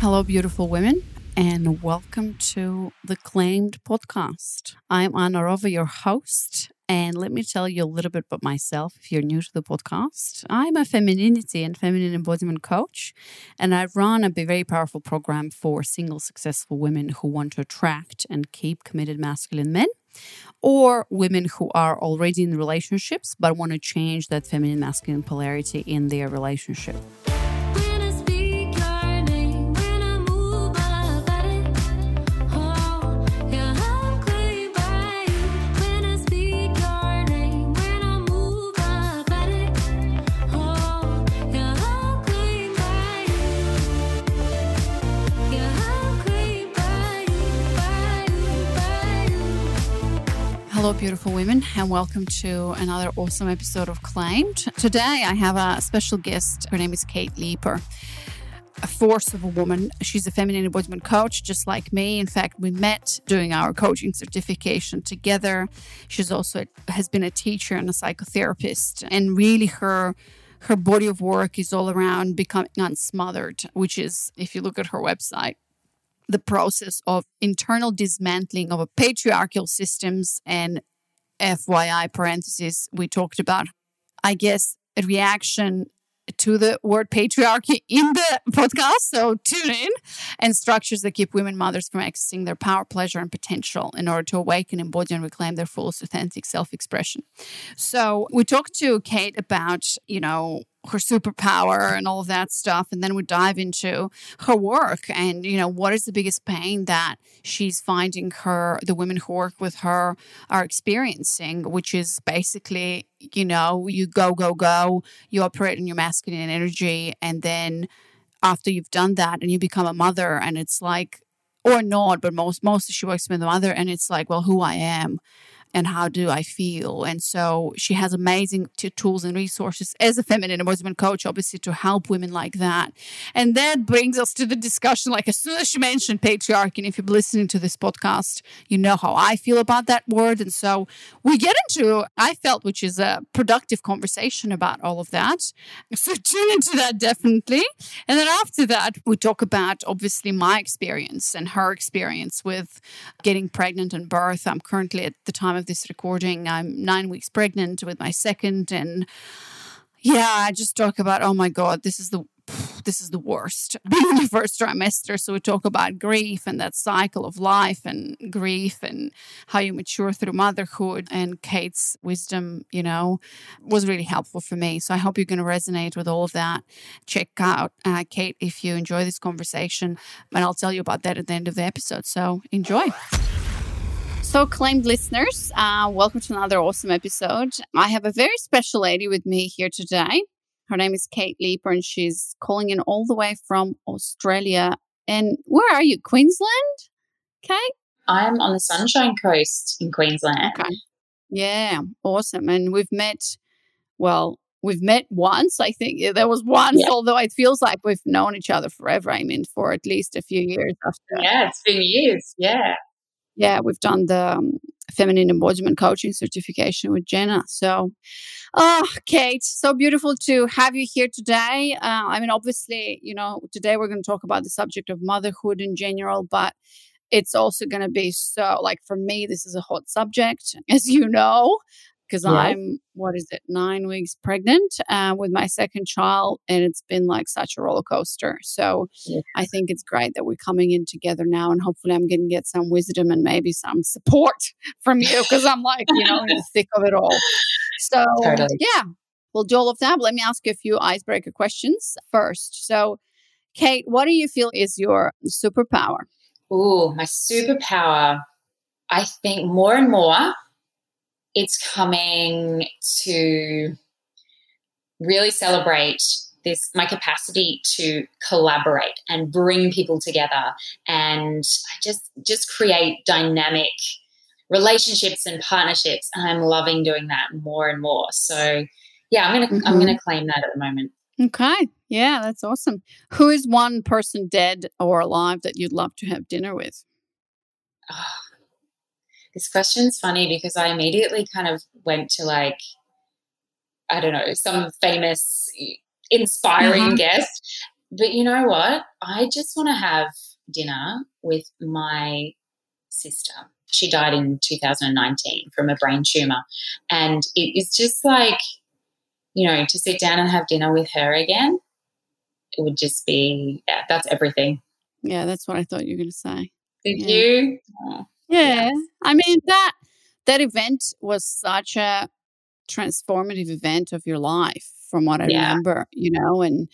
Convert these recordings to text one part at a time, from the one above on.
Hello, beautiful women, and welcome to the Claimed podcast. I'm Anna Rova, your host, and let me tell you a little bit about myself if you're new to the podcast. I'm a femininity and feminine embodiment coach, and I run a very powerful program for single successful women who want to attract and keep committed masculine men or women who are already in relationships but want to change that feminine masculine polarity in their relationship. Beautiful women, and welcome to another awesome episode of Claimed. Today, I have a special guest. Her name is Kate Leiper, a force of a woman. She's a feminine embodiment coach, just like me. In fact, we met doing our coaching certification together. She's also has been a teacher and a psychotherapist, and really her her body of work is all around becoming unsmothered, which is, if you look at her website, the process of internal dismantling of a patriarchal systems and FYI parentheses we talked about. I guess a reaction to the word patriarchy in the podcast. So tune in and structures that keep women mothers from accessing their power, pleasure, and potential in order to awaken, embody, and reclaim their fullest authentic self expression. So we talked to Kate about, you know, her superpower and all of that stuff and then we dive into her work and you know what is the biggest pain that she's finding her the women who work with her are experiencing which is basically you know you go go go you operate in your masculine energy and then after you've done that and you become a mother and it's like or not but most mostly she works with the mother and it's like well who i am and how do I feel? And so she has amazing t- tools and resources as a feminine embodiment coach, obviously, to help women like that. And that brings us to the discussion. Like as soon as she mentioned patriarchy, and if you're listening to this podcast, you know how I feel about that word. And so we get into, I felt, which is a productive conversation about all of that. So tune into that definitely. And then after that, we talk about obviously my experience and her experience with getting pregnant and birth. I'm currently at the time of this recording, I'm nine weeks pregnant with my second. And yeah, I just talk about, oh my God, this is the this is the worst being in the first trimester. So we talk about grief and that cycle of life and grief and how you mature through motherhood. And Kate's wisdom, you know, was really helpful for me. So I hope you're going to resonate with all of that. Check out uh, Kate if you enjoy this conversation, and I'll tell you about that at the end of the episode. So enjoy. So, claimed listeners, uh, welcome to another awesome episode. I have a very special lady with me here today. Her name is Kate Leiper, and she's calling in all the way from Australia. And where are you? Queensland? Kate? I'm on the Sunshine Coast in Queensland. Okay. Yeah, awesome. And we've met, well, we've met once. I think yeah, there was once, yeah. although it feels like we've known each other forever. I mean, for at least a few years after. Yeah, it's been years. Yeah yeah, we've done the um, feminine embodiment coaching certification with Jenna. So, oh, Kate, so beautiful to have you here today. Uh, I mean, obviously, you know, today we're going to talk about the subject of motherhood in general, but it's also going to be so like for me this is a hot subject as you know because yeah. I'm, what is it, nine weeks pregnant uh, with my second child. And it's been like such a roller coaster. So yeah. I think it's great that we're coming in together now. And hopefully I'm going to get some wisdom and maybe some support from you because I'm like, you know, in the thick of it all. So, totally. yeah, we'll do all of that. Let me ask you a few icebreaker questions first. So, Kate, what do you feel is your superpower? Oh, my superpower. I think more and more it's coming to really celebrate this my capacity to collaborate and bring people together and just just create dynamic relationships and partnerships and i'm loving doing that more and more. So yeah i'm gonna mm-hmm. i'm gonna claim that at the moment. Okay. Yeah that's awesome. Who is one person dead or alive that you'd love to have dinner with? Oh, this question's funny because I immediately kind of went to like, I don't know, some famous, inspiring mm-hmm. guest. but you know what? I just want to have dinner with my sister. She died in 2019 from a brain tumor. And it is just like, you know, to sit down and have dinner with her again, it would just be, yeah, that's everything. Yeah, that's what I thought you were going to say. Did yeah. you? Oh, yeah. I mean, that that event was such a transformative event of your life from what I yeah. remember, you know, and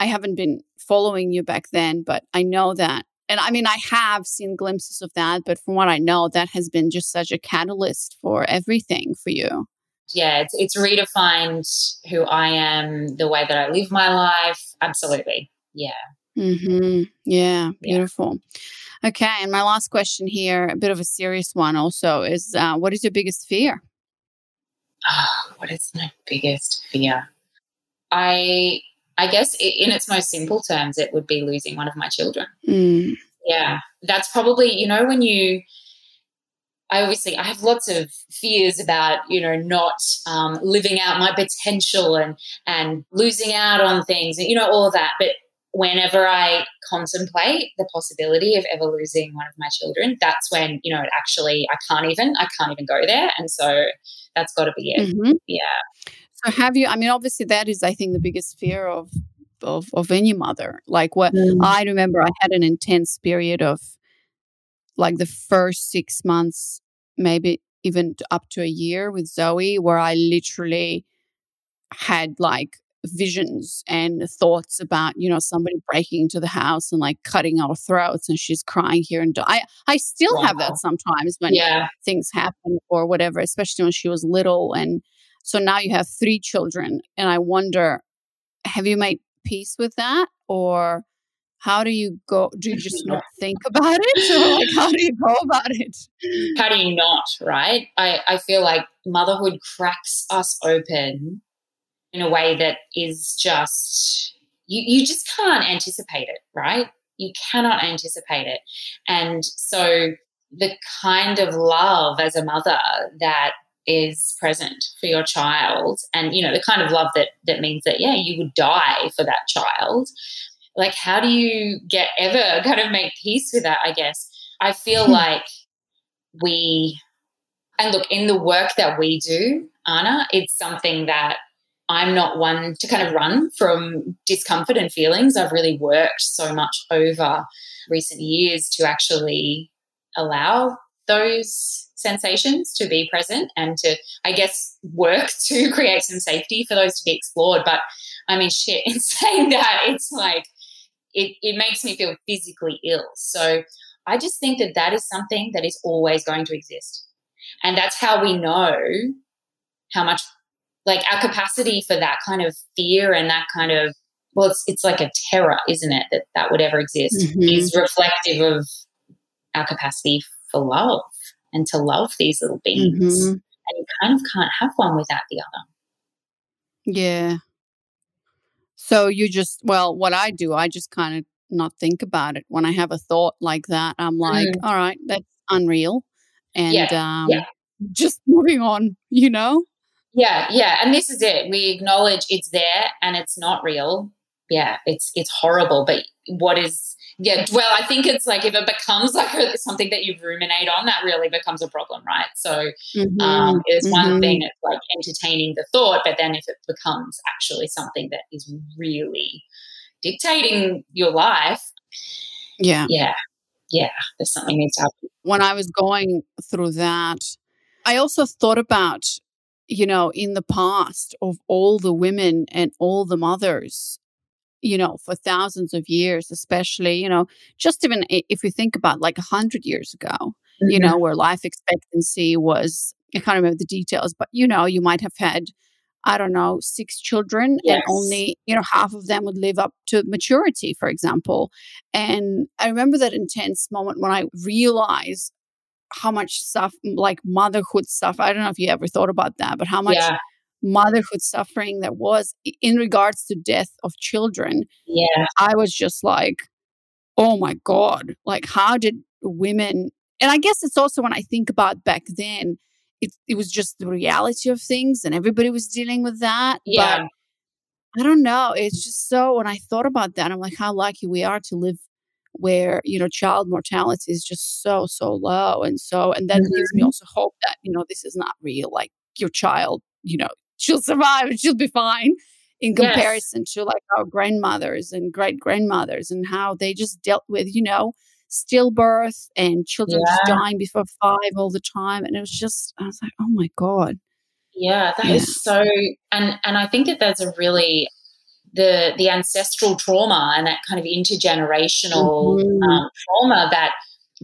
I haven't been following you back then, but I know that. And I mean, I have seen glimpses of that, but from what I know, that has been just such a catalyst for everything for you. Yeah, it's, it's redefined who I am, the way that I live my life. Absolutely. Yeah. Mm-hmm. Yeah, beautiful. Yeah. Okay, and my last question here, a bit of a serious one also, is uh, what is your biggest fear? Oh, what is my biggest fear? I I guess in its most simple terms, it would be losing one of my children. Mm. Yeah, that's probably you know when you. I obviously I have lots of fears about you know not um, living out my potential and and losing out on things and you know all of that. But whenever I contemplate the possibility of ever losing one of my children, that's when you know it actually I can't even I can't even go there, and so that's got to be it. Mm-hmm. Yeah. So have you? I mean, obviously, that is, I think, the biggest fear of of, of any mother. Like what mm. I remember, I had an intense period of like the first six months, maybe even up to a year with Zoe, where I literally had like visions and thoughts about you know somebody breaking into the house and like cutting our throats and she's crying here and I I still wow. have that sometimes when yeah. things happen or whatever especially when she was little and so now you have three children. And I wonder, have you made peace with that? Or how do you go? Do you just not think about it? Or like, how do you go about it? How do you not, right? I, I feel like motherhood cracks us open in a way that is just, you, you just can't anticipate it, right? You cannot anticipate it. And so the kind of love as a mother that is present for your child and you know the kind of love that that means that yeah you would die for that child like how do you get ever kind of make peace with that i guess i feel hmm. like we and look in the work that we do anna it's something that i'm not one to kind of run from discomfort and feelings i've really worked so much over recent years to actually allow those sensations to be present and to, I guess, work to create some safety for those to be explored. But I mean, shit, in saying that, it's like, it, it makes me feel physically ill. So I just think that that is something that is always going to exist. And that's how we know how much, like, our capacity for that kind of fear and that kind of, well, it's, it's like a terror, isn't it, that that would ever exist, mm-hmm. is reflective of our capacity for love and to love these little beings. Mm-hmm. And you kind of can't have one without the other. Yeah. So you just, well, what I do, I just kind of not think about it. When I have a thought like that, I'm like, mm. all right, that's unreal. And yeah. Um, yeah. just moving on, you know? Yeah, yeah. And this is it. We acknowledge it's there and it's not real. Yeah, it's it's horrible. But what is yeah, well, I think it's like if it becomes like something that you ruminate on, that really becomes a problem, right? So mm-hmm. um, it's mm-hmm. one thing it's like entertaining the thought, but then if it becomes actually something that is really dictating your life, yeah, yeah, yeah, there's something needs to happen. When I was going through that, I also thought about you know, in the past of all the women and all the mothers you know, for thousands of years, especially, you know, just even if you think about like a hundred years ago, mm-hmm. you know, where life expectancy was, I can't remember the details, but you know, you might have had, I don't know, six children yes. and only, you know, half of them would live up to maturity, for example. And I remember that intense moment when I realized how much stuff like motherhood stuff. I don't know if you ever thought about that, but how much yeah motherhood suffering that was in regards to death of children yeah i was just like oh my god like how did women and i guess it's also when i think about back then it, it was just the reality of things and everybody was dealing with that yeah. I don't know. It's just so when I thought about that, I'm like, how lucky we are to live where you know child mortality is just so so low and so and that mm-hmm. gives me also hope that you know this is not real like your child you know she'll survive and she'll be fine in comparison yes. to like our grandmothers and great grandmothers and how they just dealt with you know stillbirth and children yeah. just dying before five all the time and it was just i was like oh my god yeah that yeah. is so and and i think that there's a really the the ancestral trauma and that kind of intergenerational mm-hmm. um, trauma that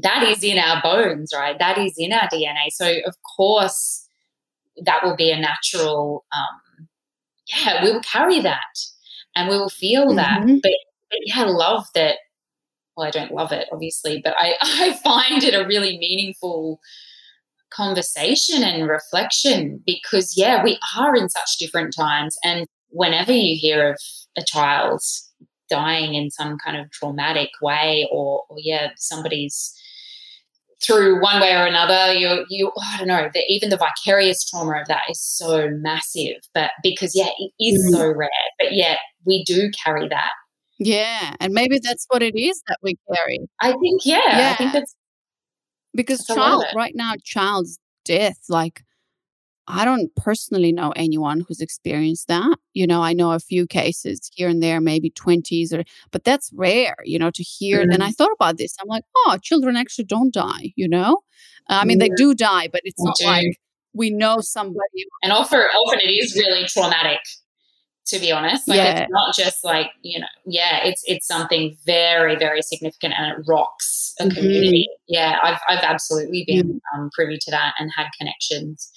that is in our bones, right? That is in our DNA. So of course, that will be a natural. Um, yeah, we will carry that, and we will feel mm-hmm. that. But, but yeah, I love that. Well, I don't love it, obviously, but I I find it a really meaningful conversation and reflection because yeah we are in such different times and whenever you hear of a child dying in some kind of traumatic way or, or yeah somebody's through one way or another you you oh, i don't know the, even the vicarious trauma of that is so massive but because yeah it is mm-hmm. so rare but yet we do carry that yeah and maybe that's what it is that we carry i think yeah, yeah. i think that's because that's child right now child's death like I don't personally know anyone who's experienced that. You know, I know a few cases here and there, maybe 20s, or but that's rare, you know, to hear. Mm-hmm. And I thought about this. I'm like, oh, children actually don't die, you know? I mean, they do die, but it's not like we know somebody. And often, often it is really traumatic, to be honest. Like yeah. it's not just like, you know, yeah, it's it's something very, very significant and it rocks a mm-hmm. community. Yeah, I've I've absolutely been mm-hmm. um, privy to that and had connections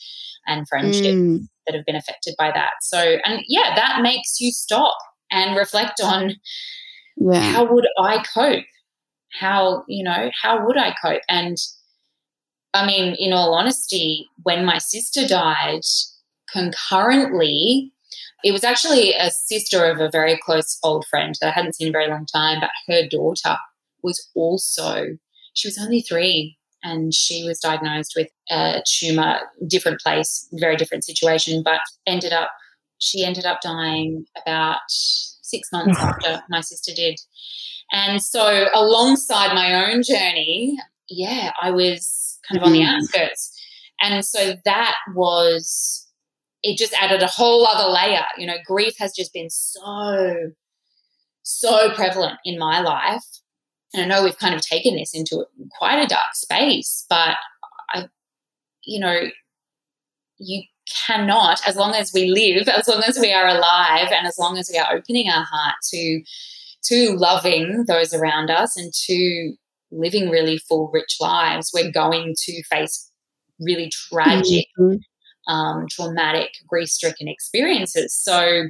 and friendships mm. that have been affected by that. So, and yeah, that makes you stop and reflect on yeah. how would I cope? How, you know, how would I cope? And I mean, in all honesty, when my sister died concurrently, it was actually a sister of a very close old friend that I hadn't seen in a very long time, but her daughter was also, she was only three and she was diagnosed with a tumor, different place, very different situation, but ended up she ended up dying about six months after my sister did. And so, alongside my own journey, yeah, I was kind of on the mm-hmm. outskirts. And so that was, it just added a whole other layer. You know, grief has just been so, so prevalent in my life and I know we've kind of taken this into quite a dark space, but I, you know, you cannot, as long as we live, as long as we are alive, and as long as we are opening our heart to to loving those around us and to living really full, rich lives, we're going to face really tragic, mm-hmm. um, traumatic, grief-stricken experiences. So,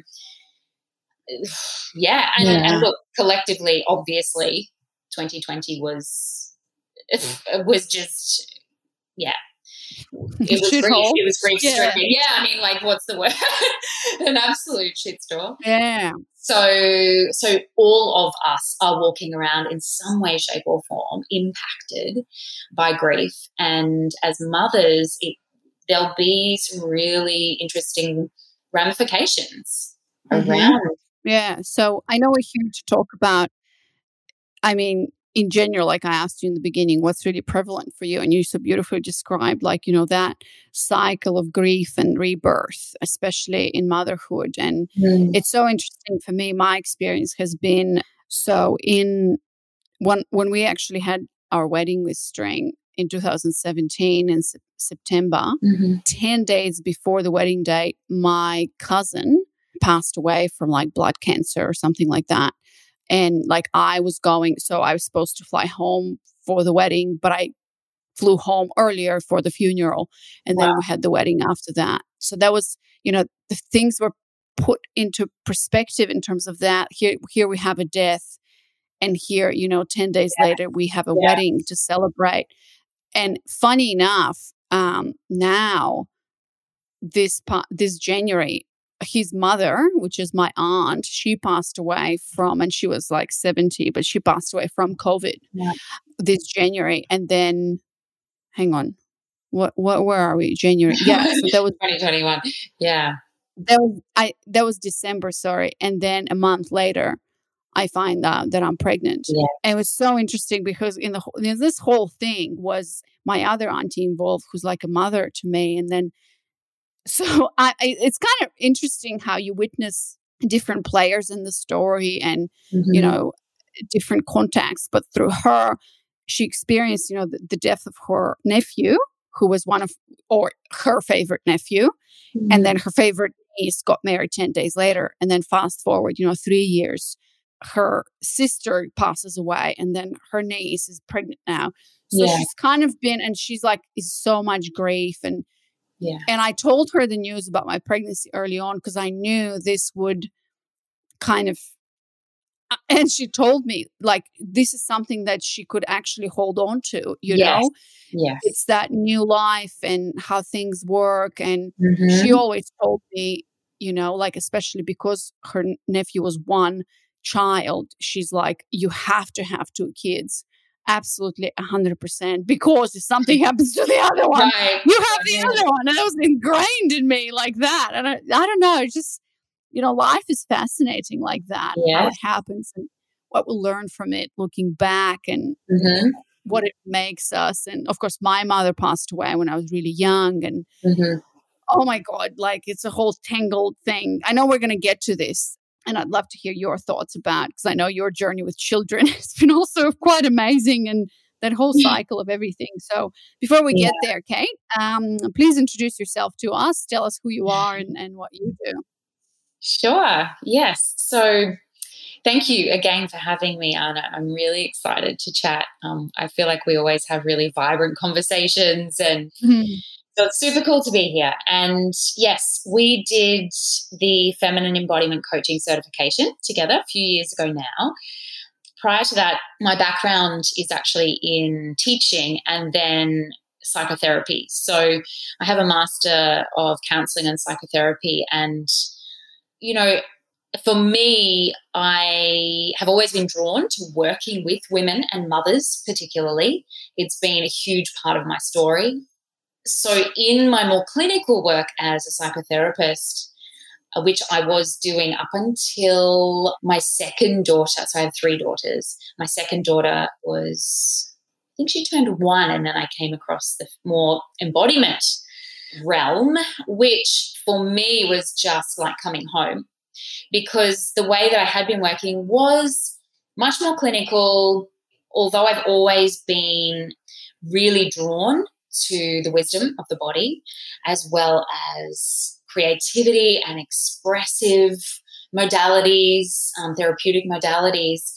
yeah, and, yeah. and look, collectively, obviously, 2020 was mm. was just yeah it was grief. It was grief yeah. stricken. Yeah, I mean, like, what's the word? An absolute shitstorm. Yeah. So, so all of us are walking around in some way, shape, or form impacted by grief, and as mothers, it, there'll be some really interesting ramifications mm-hmm. around. Yeah. So I know we're here to talk about I mean, in general, like I asked you in the beginning, what's really prevalent for you? And you so beautifully described, like, you know, that cycle of grief and rebirth, especially in motherhood. And mm. it's so interesting for me. My experience has been so in when, when we actually had our wedding with String in 2017 in se- September, mm-hmm. 10 days before the wedding date, my cousin passed away from like blood cancer or something like that. And like I was going, so I was supposed to fly home for the wedding, but I flew home earlier for the funeral. And wow. then we had the wedding after that. So that was, you know, the things were put into perspective in terms of that. Here, here we have a death. And here, you know, 10 days yeah. later, we have a yeah. wedding to celebrate. And funny enough, um, now this part, this January, his mother, which is my aunt, she passed away from, and she was like 70, but she passed away from COVID yeah. this January. And then, hang on, what, what, where are we? January. Yeah. So that was 2021. Yeah. that was I that was December, sorry, and then a month later, I find out that I'm pregnant. Yeah. And it was so interesting because in the in this whole thing was my other auntie involved, who's like a mother to me, and then so I, I it's kind of interesting how you witness different players in the story and Mm-hmm. you know different contexts, but through her, she experienced you know the, the death of her nephew, who was one of or her favorite nephew, Mm-hmm. and then her favorite niece got married 10 days later and then fast forward you know three years her sister passes away and then her niece is pregnant now so Yeah. she's kind of been and she's like is so much grief and Yeah. and i told her the news about my pregnancy early on because i knew this would kind of uh, and she told me like this is something that she could actually hold on to you Yes. know Yes. it's that new life and how things work and Mhm. she always told me, you know, like especially because her nephew was one child, she's like, you have to have two kids. Absolutely 100%. Because if something happens to the other one, Right. you have the Yeah. other one. And that was ingrained in me like that. And I, I don't know, it's just, you know, life is fascinating like that, how it happens and what we'll learn from it looking back and Mhm. what it makes us. And of course, my mother passed away when I was really young. And Mhm. oh my god like it's a whole tangled thing i know we're going to get to this and i'd love to hear your thoughts about because i know your journey with children has been also quite amazing and that whole cycle of everything so before we get there kate um, please introduce yourself to us tell us who you are and, and what you do Sure. Yes. So thank you again for having me, Anna. I'm really excited to chat. Um, I feel like we always have really vibrant conversations and so it's super cool to be here. And yes, we did the feminine embodiment coaching certification together a few years ago now. Prior to that, my background is actually in teaching and then psychotherapy. So I have a master of counseling and psychotherapy. And, you know, for me, I have always been drawn to working with women and mothers, particularly. It's been a huge part of my story so in my more clinical work as a psychotherapist uh, which i was doing up until my second daughter so i have three daughters. My second daughter was i think she turned one and then i came across the more embodiment realm which for me was just like coming home. Because the way that i had been working was much more clinical although i've always been really drawn to the wisdom of the body, as well as creativity and expressive modalities, um, therapeutic modalities.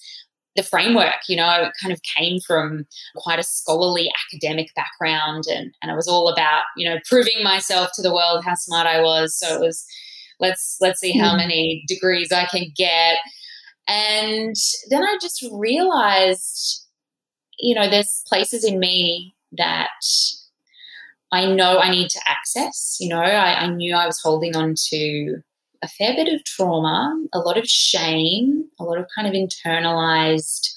The framework, you know, kind of came from quite a scholarly academic background, and, and it was all about, you know, proving myself to the world how smart I was. So it was, let's let's see how Mm. many degrees I can get. And then I just realized, you know, there's places in me that I know I need to access. You know, I, I, knew I was holding on to a fair bit of trauma, a lot of shame, a lot of kind of internalized,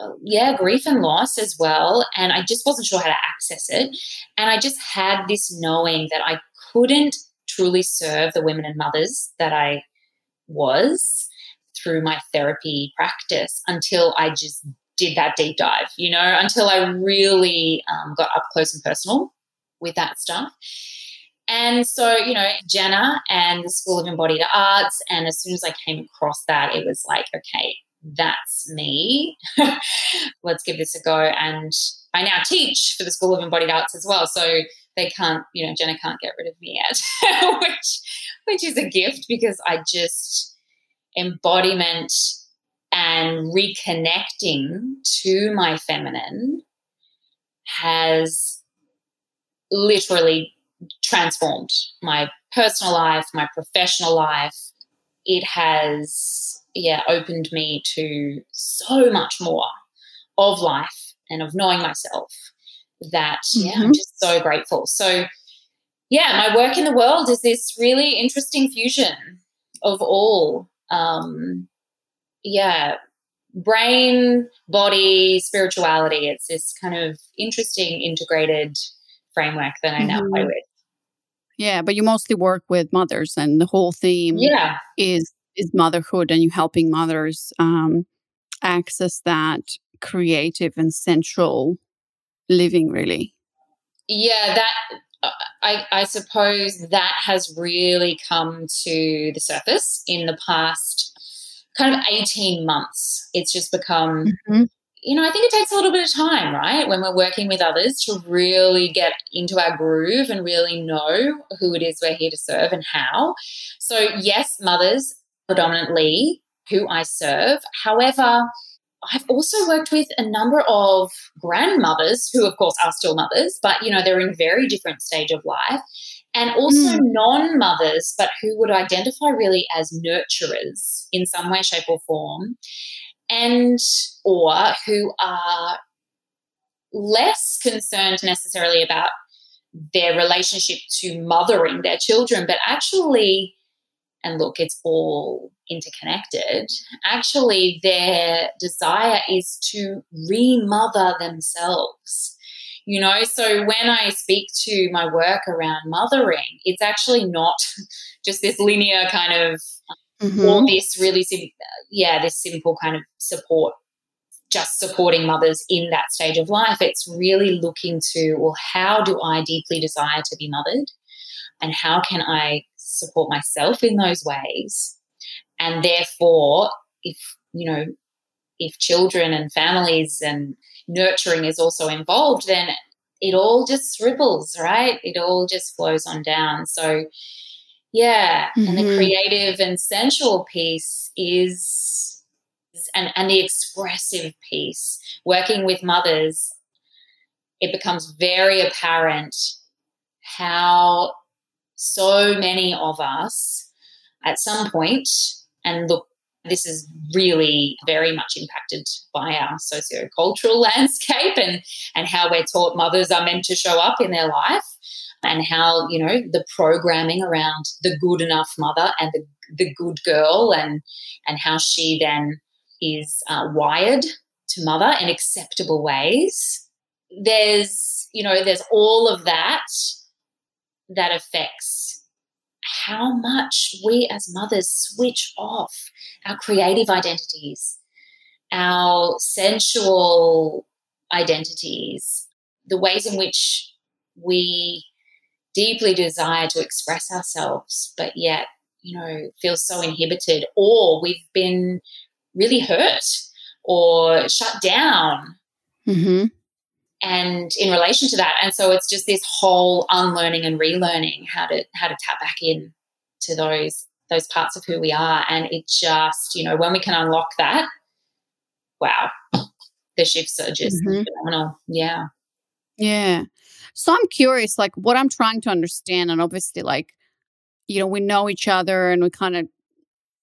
uh, yeah, grief and loss as well. And I just wasn't sure how to access it. And I just had this knowing that I couldn't truly serve the women and mothers that I was through my therapy practice until I just did that deep dive, you know, until I really um, got up close and personal with that stuff. And so, you know, Jenna and the School of Embodied Arts. And as soon as I came across that, it was like, okay, that's me. Let's give this a go. And I now teach for the School of Embodied Arts as well. So they can't, you know, Jenna can't get rid of me yet, which which is a gift because I just embodiment and reconnecting to my feminine has literally transformed my personal life, my professional life. It has, yeah, opened me to so much more of life and of knowing myself that, yeah, I'm just so grateful. So, yeah, my work in the world is this really interesting fusion of all, um, yeah, brain, body, spirituality. It's this kind of interesting integrated framework that I now play Mhm. with. Yeah, but you mostly work with mothers, and the whole theme yeah. is is motherhood, and you helping mothers um, access that creative and central living. Really, yeah. That uh, I, I suppose that has really come to the surface in the past kind of 18 months. It's just become mm-hmm you know, I think it takes a little bit of time, right? When we're working with others to really get into our groove and really know who it is we're here to serve and how. So, yes, mothers predominantly who I serve. However, I've also worked with a number of grandmothers who, of course, are still mothers, but, you know, they're in very different stage of life. And also mm. non mothers, but who would identify really as nurturers in some way, shape, or form and or who are less concerned necessarily about their relationship to mothering their children, but actually, and look, it's all interconnected, actually, their desire is to remother themselves. You know, so when I speak to my work around mothering, it's actually not just this linear kind of mm-hmm. or this really sim- yeah this simple kind of support just supporting mothers in that stage of life. It's really looking to well how do i deeply desire to be mothered? And how can i support myself in those ways? And therefore if you know if children and families and nurturing is also involved then it all just ripples right it all just flows on down so yeah. Mm-hmm. And the mm-hmm. creative and sensual piece is, and, and the expressive piece, working with mothers, it becomes very apparent how so many of us at some point, and look, this is really very much impacted by our socio-cultural landscape and, and how we're taught mothers are meant to show up in their life and how you know the programming around the good enough mother and the, the good girl and and how she then is uh, wired to mother in acceptable ways. There's you know there's all of that that affects how much we as mothers switch off our creative identities our sensual identities the ways in which we deeply desire to express ourselves, but yet, you know, feel so inhibited, or we've been really hurt or shut down. Mm-hmm. And in relation to that, and so it's just this whole unlearning and relearning how to how to tap back in to those those parts of who we are. And it just, you know, when we can unlock that, wow, the shift are just mm-hmm. phenomenal. Yeah. Yeah. So I'm curious, like what I'm trying to understand, and obviously, like, you know, we know each other and we kind of,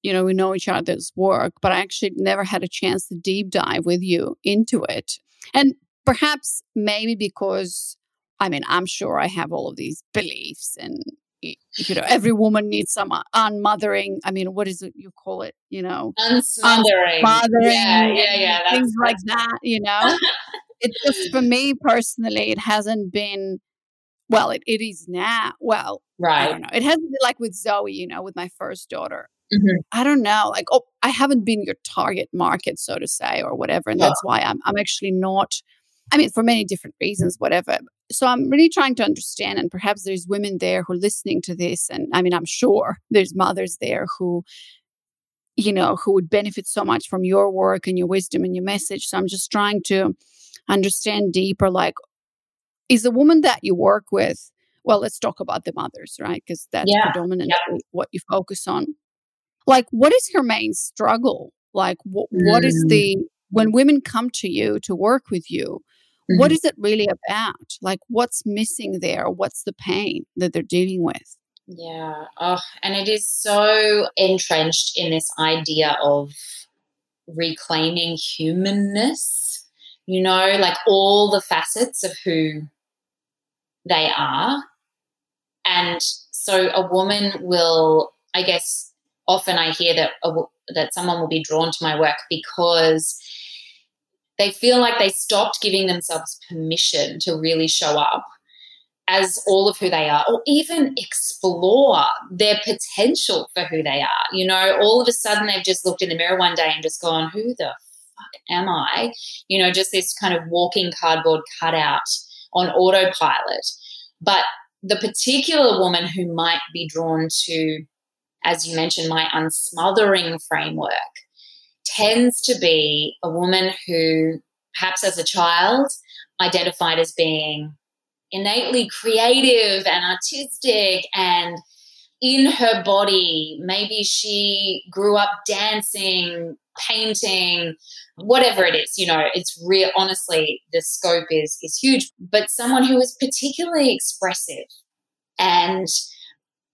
you know, we know each other's work, but I actually never had a chance to deep dive with you into it. And perhaps maybe because, I mean, I'm sure I have all of these beliefs and, you know, every woman needs some unmothering. I mean, what is it you call it? You know, unsmothering. Unsmothering. Yeah, yeah, yeah. things like that, you know? it just for me personally, it hasn't been well, it, it is now. Well, right. I don't know. It hasn't been like with Zoe, you know, with my first daughter. Mm-hmm. I don't know. Like, oh, I haven't been your target market, so to say, or whatever. And yeah. that's why I'm I'm actually not I mean, for many different reasons, whatever. So I'm really trying to understand, and perhaps there's women there who are listening to this, and I mean, I'm sure there's mothers there who, you know, who would benefit so much from your work and your wisdom and your message. So I'm just trying to understand deeper like is the woman that you work with well let's talk about the mothers right because that's yeah. predominantly yeah. what you focus on like what is your main struggle like wh- mm. what is mm. the when women come to you to work with you mm-hmm. what is it really about like what's missing there what's the pain that they're dealing with yeah oh and it is so entrenched in this idea of reclaiming humanness you know, like all the facets of who they are. And so a woman will, I guess, often I hear that a, that someone will be drawn to my work because they feel like they stopped giving themselves permission to really show up as all of who they are, or even explore their potential for who they are. You know, all of a sudden they've just looked in the mirror one day and just gone, who the fuck am I? You know, just this kind of walking cardboard cutout on autopilot. But the particular woman who might be drawn to, as you mentioned, my unsmothering framework tends to be a woman who, perhaps as a child, identified as being innately creative and artistic and in her body. Maybe she grew up dancing, painting, whatever it is, you know, it's real honestly, the scope is is huge. But someone who is particularly expressive and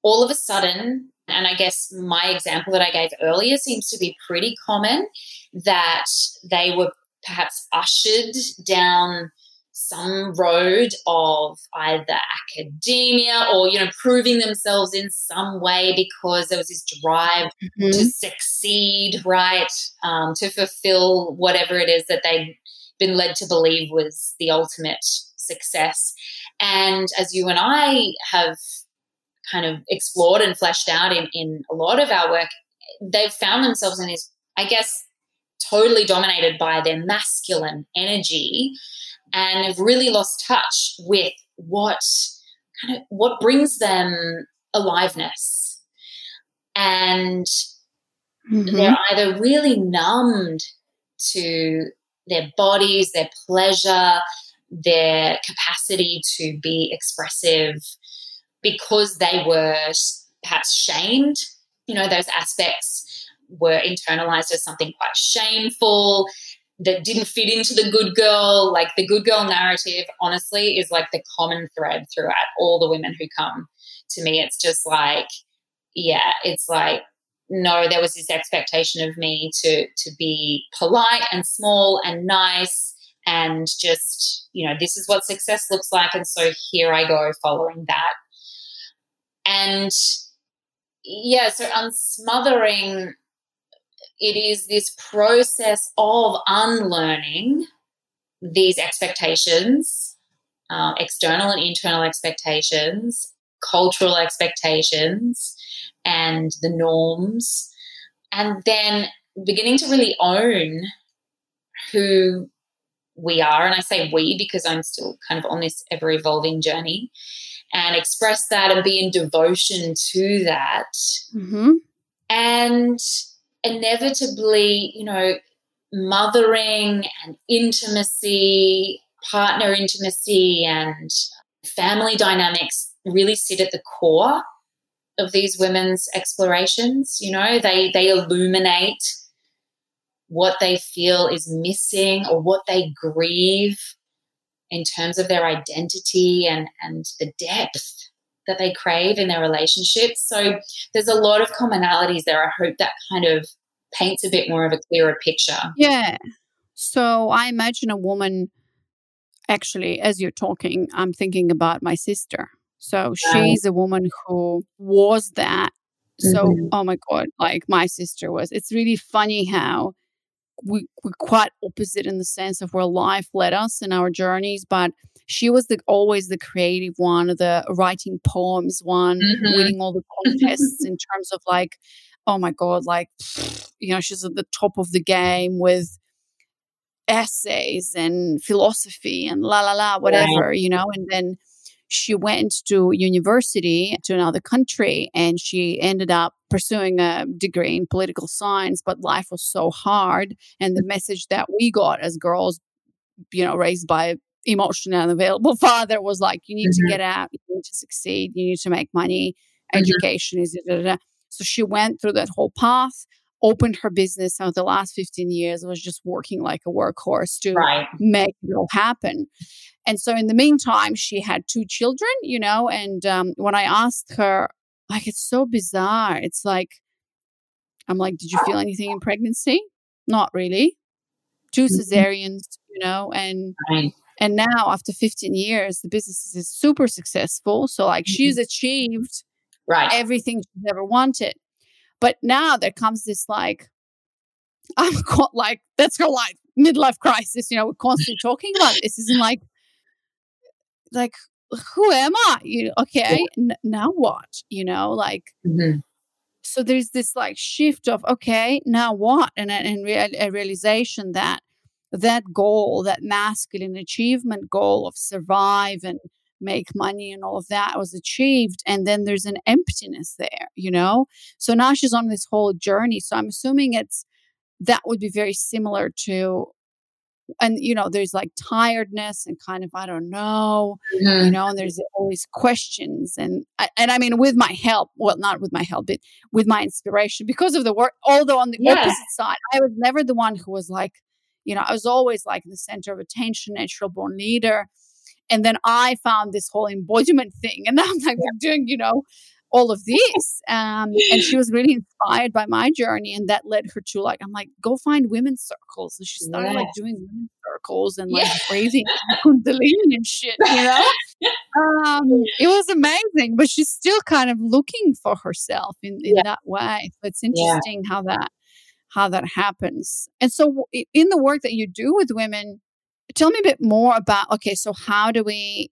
all of a sudden, and I guess my example that I gave earlier seems to be pretty common, that they were perhaps ushered down some road of either academia or you know proving themselves in some way because there was this drive mm-hmm. to succeed right um, to fulfill whatever it is that they'd been led to believe was the ultimate success and as you and i have kind of explored and fleshed out in, in a lot of our work they've found themselves in this i guess totally dominated by their masculine energy and have really lost touch with what kind of what brings them aliveness and mm-hmm. they're either really numbed to their bodies their pleasure their capacity to be expressive because they were perhaps shamed you know those aspects were internalized as something quite shameful that didn't fit into the good girl. Like the good girl narrative, honestly, is like the common thread throughout all the women who come to me. It's just like, yeah, it's like, no, there was this expectation of me to to be polite and small and nice and just, you know, this is what success looks like. And so here I go following that. And yeah, so unsmothering it is this process of unlearning these expectations, uh, external and internal expectations, cultural expectations, and the norms, and then beginning to really own who we are. And I say we because I'm still kind of on this ever evolving journey and express that and be in devotion to that. Mm-hmm. And inevitably, you know, mothering and intimacy, partner intimacy, and family dynamics really sit at the core of these women's explorations. You know, they they illuminate what they feel is missing or what they grieve in terms of their identity and and the depth that they crave in their relationships. So there's a lot of commonalities there. I hope that kind of paints a bit more of a clearer picture. Yeah. So I imagine a woman, actually, as you're talking, I'm thinking about my sister. So she's a woman who was that. So, mm-hmm. oh my God, like my sister was. It's really funny how we, we're quite opposite in the sense of where life led us in our journeys, but she was the always the creative one, the writing poems one, mm-hmm. winning all the contests in terms of like, oh my god, like you know, she's at the top of the game with essays and philosophy and la la la whatever, you know, and then she went to university to another country and she ended up pursuing a degree in political science but life was so hard and the message that we got as girls you know raised by emotional unavailable father was like, you need mm-hmm. to get out, you need to succeed, you need to make money, mm-hmm. education is. Da, da, da. So she went through that whole path, opened her business, and the last 15 years was just working like a workhorse to right. make it all happen. And so in the meantime, she had two children, you know, and um, when I asked her, like, it's so bizarre. It's like, I'm like, did you feel anything in pregnancy? Not really. Two mm-hmm. cesareans, you know, and right. And now, after 15 years, the business is super successful. So, like, mm-hmm. she's achieved right. everything she's ever wanted. But now there comes this, like, I'm caught, like, that's her life, midlife crisis. You know, we're constantly talking about this. Isn't like, like, who am I? You okay, n- now what? You know, like Mhm. so there's this like shift of okay, now what? And a- and real, a realization that that goal, that masculine achievement goal of survive and make money and all of that was achieved and then there's an emptiness there you know so now she's on this whole journey so i'm assuming it's that would be very similar to and you know there's like tiredness and kind of i don't know you Mhm. know and there's always questions and I- and i mean with my help well not with my help but with my inspiration because of the work although on the Yeah. opposite side i was never the one who was like you know i was always like the center of attention natural born leader and then i found this whole embodiment thing and now i'm like doing you know all of this um, and she was really inspired by my journey and that led her to like i'm like go find women's circles and she started like doing women's circles and like Yeah. breathing kundalini and shit you know um, it was amazing but she's still kind of looking for herself in, in Yeah. that way so it's Yeah. interesting how that how that happens and so in the work that you do with women tell me a bit more about okay so how do we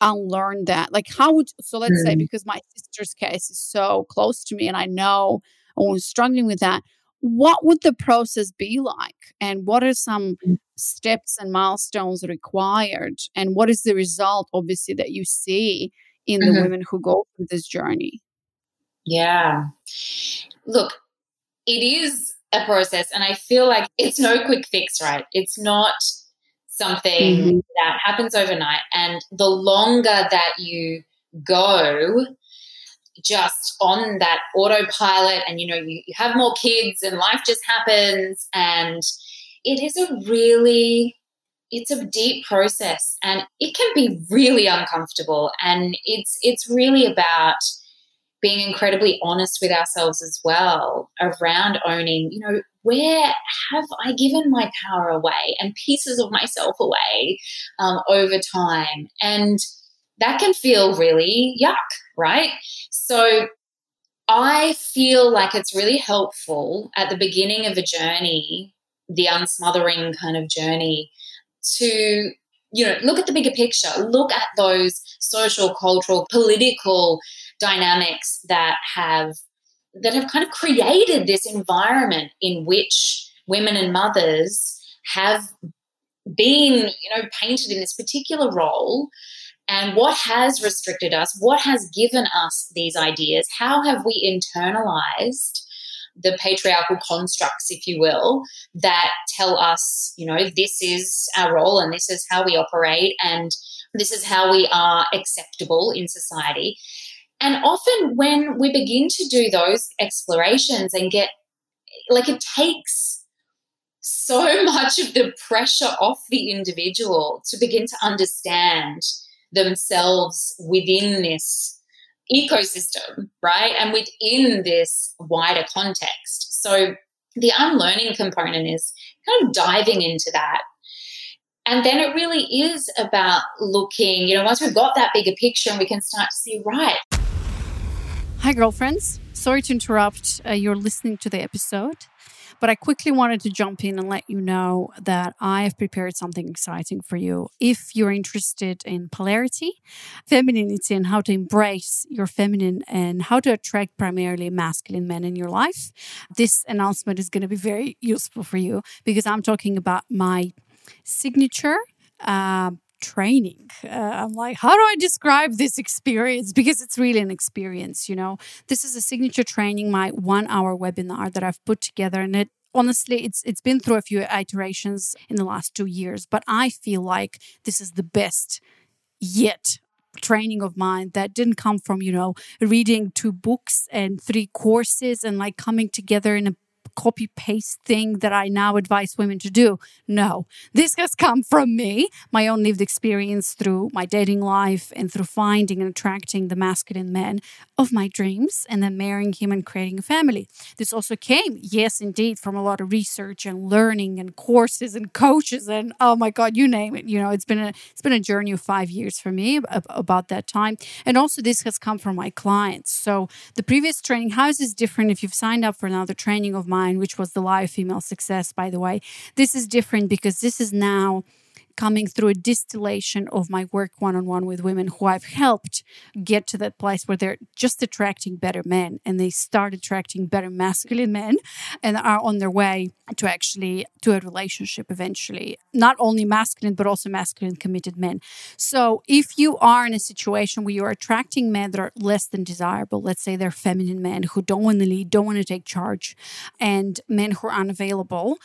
unlearn that like how would so let's say Mm. because my sister's case is so close to me and i know i was struggling with that what would the process be like and what are some Mm. steps and milestones required and what is the result obviously that you see in the Mhm. women who go through this journey Yeah. Look, it is a process, and I feel like it's no quick fix, right? It's not something Mhm. that happens overnight. And the longer that you go just on that autopilot, and you know, you, you have more kids, and life just happens, and it is a really it's a deep process and it can be really uncomfortable and it's it's really about being incredibly honest with ourselves as well around owning, you know, where have I given my power away and pieces of myself away um, over time? And that can feel really yuck, right? So I feel like it's really helpful at the beginning of a journey, the unsmothering kind of journey, to you know look at the bigger picture look at those social cultural political dynamics that have that have kind of created this environment in which women and mothers have been you know painted in this particular role. And what has restricted us what has given us these ideas how have we internalized the patriarchal constructs if you will that tell us you know this is our role and this is how we operate and this is how we are acceptable in society and often when we begin to do those explorations and get like it takes so much of the pressure off the individual to begin to understand themselves within this ecosystem, right? And within this wider context. So the unlearning component is kind of diving into that. And then it really is about looking, you know, once we've got that bigger picture and we can start to see, right, Hi, girlfriends. Sorry to interrupt. Uh, you're listening to the episode, but I quickly wanted to jump in and let you know that I have prepared something exciting for you. If you're interested in polarity, femininity, and how to embrace your feminine and how to attract primarily masculine men in your life, this announcement is going to be very useful for you because I'm talking about my signature. Uh, training. Uh, I'm like, how do I describe this experience? Because it's really an experience, you know. This is a signature training, my one hour webinar that I've put together. And it honestly, it's it's been through a few iterations in the last two years, but I feel like this is the best yet training of mine that didn't come from, you know, reading two books and three courses and like coming together in a copy paste thing that I now advise women to do. No, this has come from me, my own lived experience through my dating life and through finding and attracting the masculine men of my dreams and then marrying him and creating a family. This also came, yes, indeed, from a lot of research and learning and courses and coaches and oh my God, you name it. You know, it's been a it's been a journey of five years for me about that time. And also this has come from my clients. So the previous training, how is this different if you've signed up for another training of mine, which was the live female success, by the way? This is different because this is now coming through a distillation of my work one on one with women who I've helped get to that place where they're just attracting better men and they start attracting better masculine men and are on their way to actually to a relationship eventually. Not only masculine, but also masculine committed men. So if you are in a situation where you're attracting men that are less than desirable, let's say they're feminine men who don't want to lead, don't want to take charge, and men who are unavailable,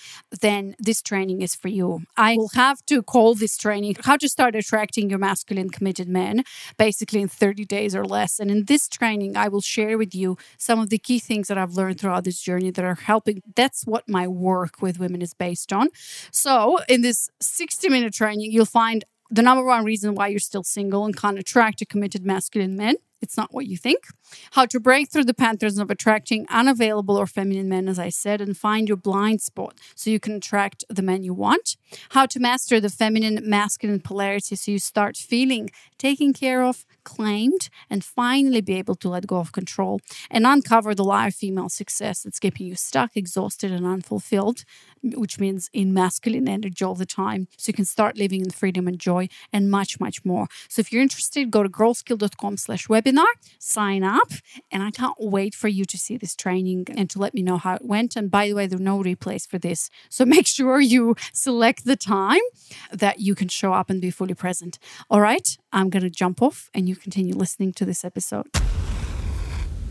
then this training is for you. I will have to call this training how to start attracting your masculine committed men, basically in 30 days or less. And in this training, I will share with you some of the key things that I've learned throughout this journey that are helping. That's what my work with women is based on. So, in this 60 minute training, you'll find the number one reason why you're still single and can't attract a committed masculine men. It's not what you think. How to break through the patterns of attracting unavailable or feminine men, as I said, and find your blind spot so you can attract the men you want. How to master the feminine masculine polarity so you start feeling taken care of, claimed, and finally be able to let go of control and uncover the lie of female success that's keeping you stuck, exhausted, and unfulfilled, which means in masculine energy all the time. So you can start living in freedom and joy and much, much more. So if you're interested, go to girlskill.com slash webinar, sign up, and I can't wait for you to see this training and to let me know how it went. And by the way, there are no replays for this. So make sure you select the time that you can show up and be fully present. All right, I'm going to jump off and you continue listening to this episode.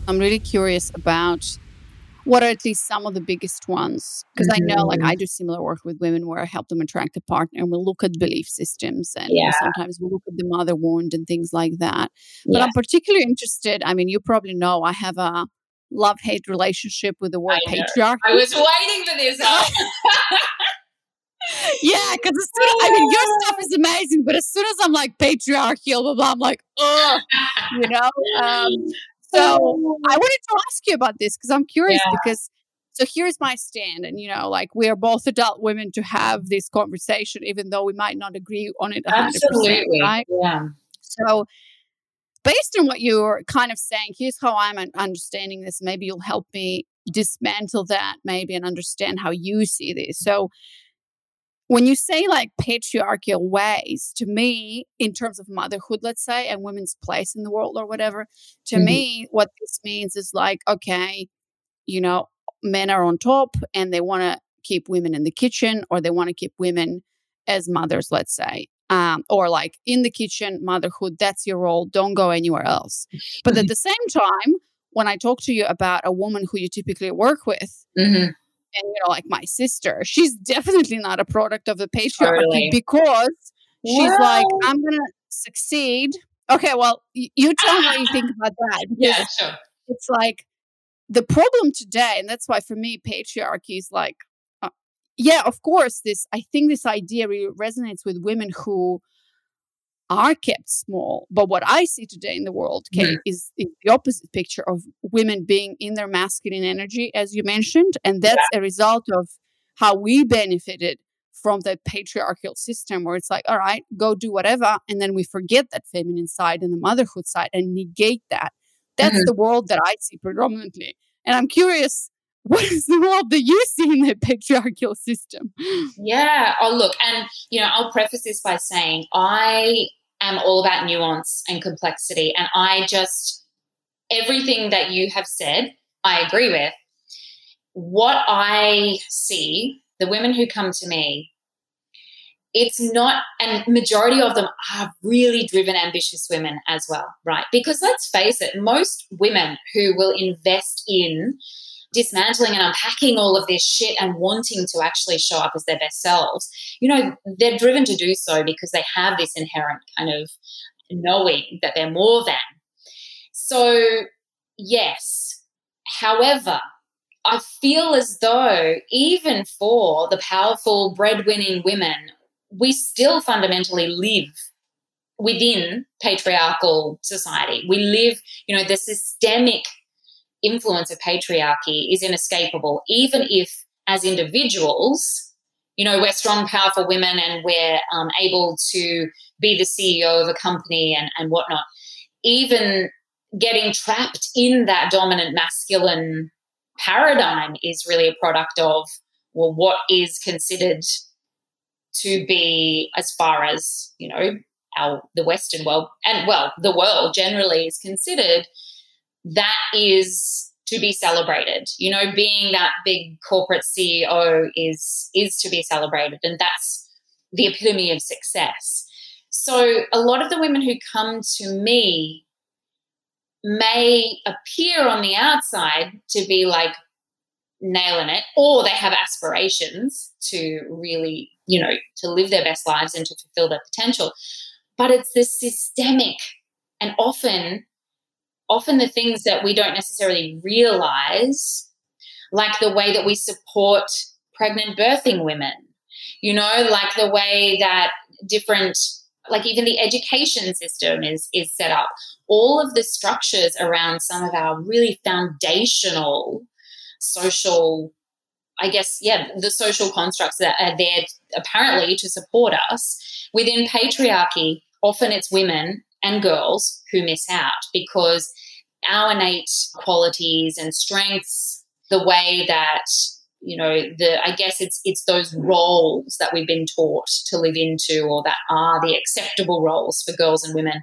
I'm really curious about what are at least some of the biggest ones because mm-hmm. i know like i mm-hmm. do similar work with women where i help them attract a partner and we look at belief systems and yeah. sometimes we look at the mother wound and things like that but i'm particularly interested i mean you probably know i have a love hate relationship with the word patriarchy i was waiting for this yeah, because as soon I mean, your stuff is amazing, but as soon as I'm like patriarchal, blah, blah, I'm like, oh, you know. Um, so I wanted to ask you about this because I'm curious yeah. because so here's my stand, and you know, like we are both adult women to have this conversation, even though we might not agree on it 100%, Absolutely. right? Yeah. So based on what you're kind of saying, here's how I'm understanding this. Maybe you'll help me dismantle that, maybe, and understand how you see this. So when you say like patriarchal ways, to me, in terms of motherhood, let's say, and women's place in the world or whatever, to mm-hmm. me, what this means is like, okay, you know, men are on top and they want to keep women in the kitchen or they want to keep women as mothers, let's say. Um, or like in the kitchen, motherhood, that's your role. Don't go anywhere else. But at the same time, when I talk to you about a woman who you typically work with, mm-hmm and you know like my sister she's definitely not a product of the patriarchy totally. because she's like i'm gonna succeed okay well y- you tell me what you think about that yeah sure it's like the problem today and that's why for me patriarchy is like uh, yeah of course this i think this idea really resonates with women who are kept small. But what I see today in the world, Kate, mm. is, is, the opposite picture of women being in their masculine energy, as you mentioned. And that's yeah. a result of how we benefited from that patriarchal system where it's like, all right, go do whatever. And then we forget that feminine side and the motherhood side and negate that. That's mm-hmm. the world that I see predominantly. And I'm curious what is the world that you see in the patriarchal system? Yeah. Oh, look, and you know, I'll preface this by saying I am all about nuance and complexity. And I just, everything that you have said, I agree with. What I see, the women who come to me, it's not, and majority of them are really driven, ambitious women as well, right? Because let's face it, most women who will invest in dismantling and unpacking all of this shit and wanting to actually show up as their best selves, you know, they're driven to do so because they have this inherent kind of knowing that they're more than. So, yes. However, I feel as though even for the powerful breadwinning women, we still fundamentally live within patriarchal society. We live, you know, the systemic influence of patriarchy is inescapable, even if as individuals, you know, we're strong, powerful women and we're um, able to be the CEO of a company and, and whatnot. Even getting trapped in that dominant masculine paradigm is really a product of, well, what is considered to be as far as, you know, our the Western world and well, the world generally is considered, that is to be celebrated. You know, being that big corporate CEO is is to be celebrated. And that's the epitome of success. So a lot of the women who come to me may appear on the outside to be like nailing it, or they have aspirations to really, you know, to live their best lives and to fulfill their potential. But it's this systemic and often, often the things that we don't necessarily realize, like the way that we support pregnant birthing women, you know, like the way that different like even the education system is is set up. All of the structures around some of our really foundational social i guess yeah the social constructs that are there apparently to support us. Within patriarchy often it's women and girls who miss out because our innate qualities and strengths the way that you know the i guess it's it's those roles that we've been taught to live into or that are the acceptable roles for girls and women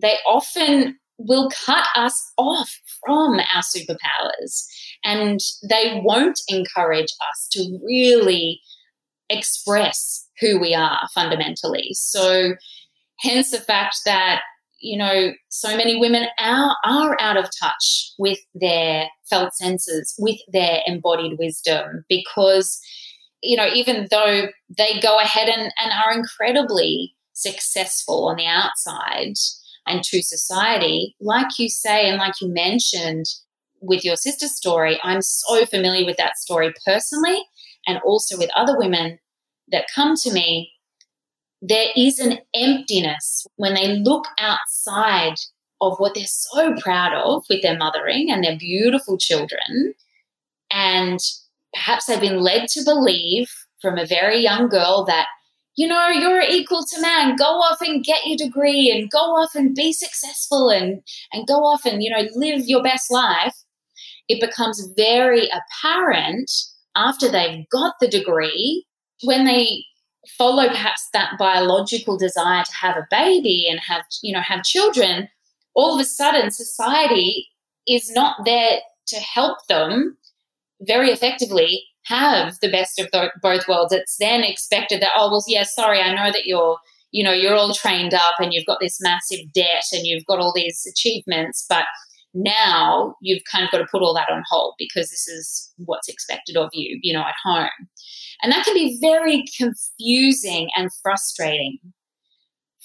they often will cut us off from our superpowers and they won't encourage us to really express who we are fundamentally. So hence the fact that you know, so many women are, are out of touch with their felt senses, with their embodied wisdom, because, you know, even though they go ahead and, and are incredibly successful on the outside and to society, like you say, and like you mentioned with your sister's story, I'm so familiar with that story personally and also with other women that come to me there is an emptiness when they look outside of what they're so proud of with their mothering and their beautiful children. And perhaps they've been led to believe from a very young girl that, you know, you're equal to man. Go off and get your degree and go off and be successful and, and go off and, you know, live your best life. It becomes very apparent after they've got the degree when they follow perhaps that biological desire to have a baby and have you know have children all of a sudden society is not there to help them very effectively have the best of both worlds. It's then expected that oh well yeah sorry i know that you're you know you're all trained up and you've got this massive debt and you've got all these achievements but now you've kind of got to put all that on hold because this is what's expected of you you know at home and that can be very confusing and frustrating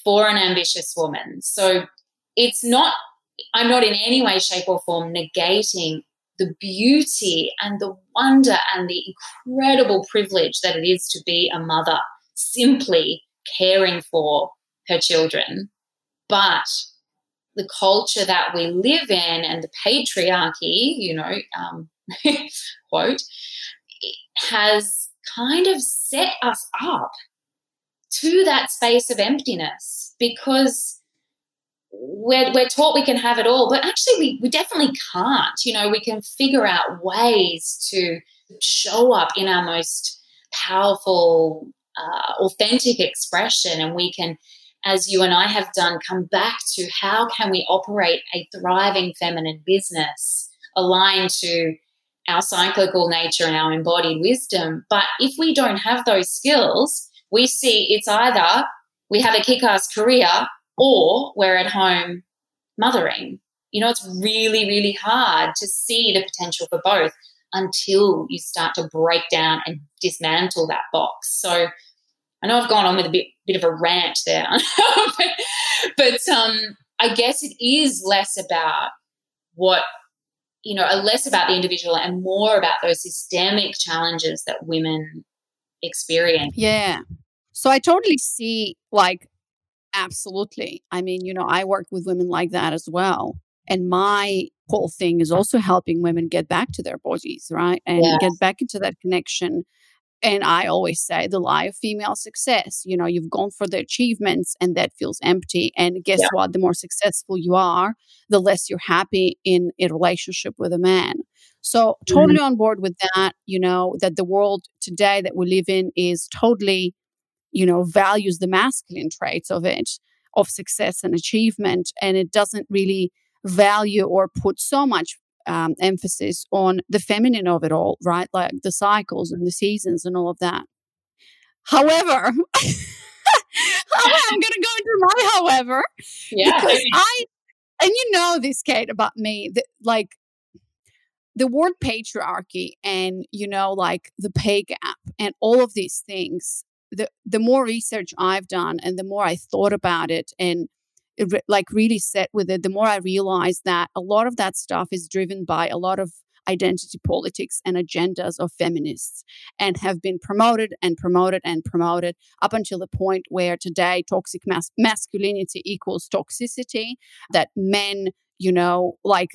for an ambitious woman. So it's not, I'm not in any way, shape, or form negating the beauty and the wonder and the incredible privilege that it is to be a mother, simply caring for her children. But the culture that we live in and the patriarchy, you know, um, quote, has kind of set us up to that space of emptiness because we're, we're taught we can have it all, but actually we, we definitely can't. You know, we can figure out ways to show up in our most powerful, uh, authentic expression, and we can, as you and I have done, come back to how can we operate a thriving feminine business aligned to our cyclical nature and our embodied wisdom. But if we don't have those skills, we see it's either we have a kick ass career or we're at home mothering. You know, it's really, really hard to see the potential for both until you start to break down and dismantle that box. So I know I've gone on with a bit, bit of a rant there, but, but um, I guess it is less about what you know, less about the individual and more about those systemic challenges that women experience. Yeah. So I totally see like absolutely. I mean, you know, I work with women like that as well. And my whole thing is also helping women get back to their bodies, right? And yes. get back into that connection and I always say the lie of female success. You know, you've gone for the achievements and that feels empty. And guess yeah. what? The more successful you are, the less you're happy in a relationship with a man. So, totally mm-hmm. on board with that. You know, that the world today that we live in is totally you know, values the masculine traits of it, of success and achievement, and it doesn't really value or put so much um, emphasis on the feminine of it all, right? Like the cycles and the seasons and all of that. However, I'm going to go into my however. Yeah. Because I, and you know this, Kate, about me, that like the word patriarchy and, you know, like the pay gap and all of these things, the, the more research I've done and the more I thought about it and like really set with it, the more I realized that a lot of that stuff is driven by a lot of identity politics and agendas of feminists and have been promoted and promoted and promoted up until the point where today toxic mas- masculinity equals toxicity that men you know like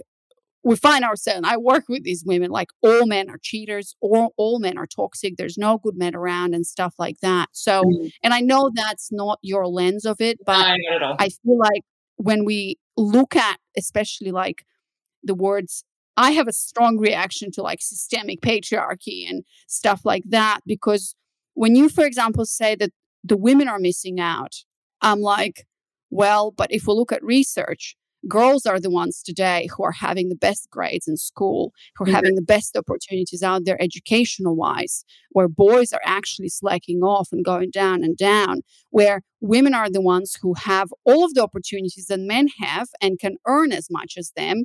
we find ourselves i work with these women like all men are cheaters or all men are toxic there's no good men around and stuff like that so mm. and i know that's not your lens of it but no, i feel like when we look at especially like the words I have a strong reaction to like systemic patriarchy and stuff like that because when you, for example, say that the women are missing out, I'm like, well, but if we look at research, girls are the ones today who are having the best grades in school, who are mm-hmm. having the best opportunities out there educational wise, where boys are actually slacking off and going down and down, where women are the ones who have all of the opportunities that men have and can earn as much as them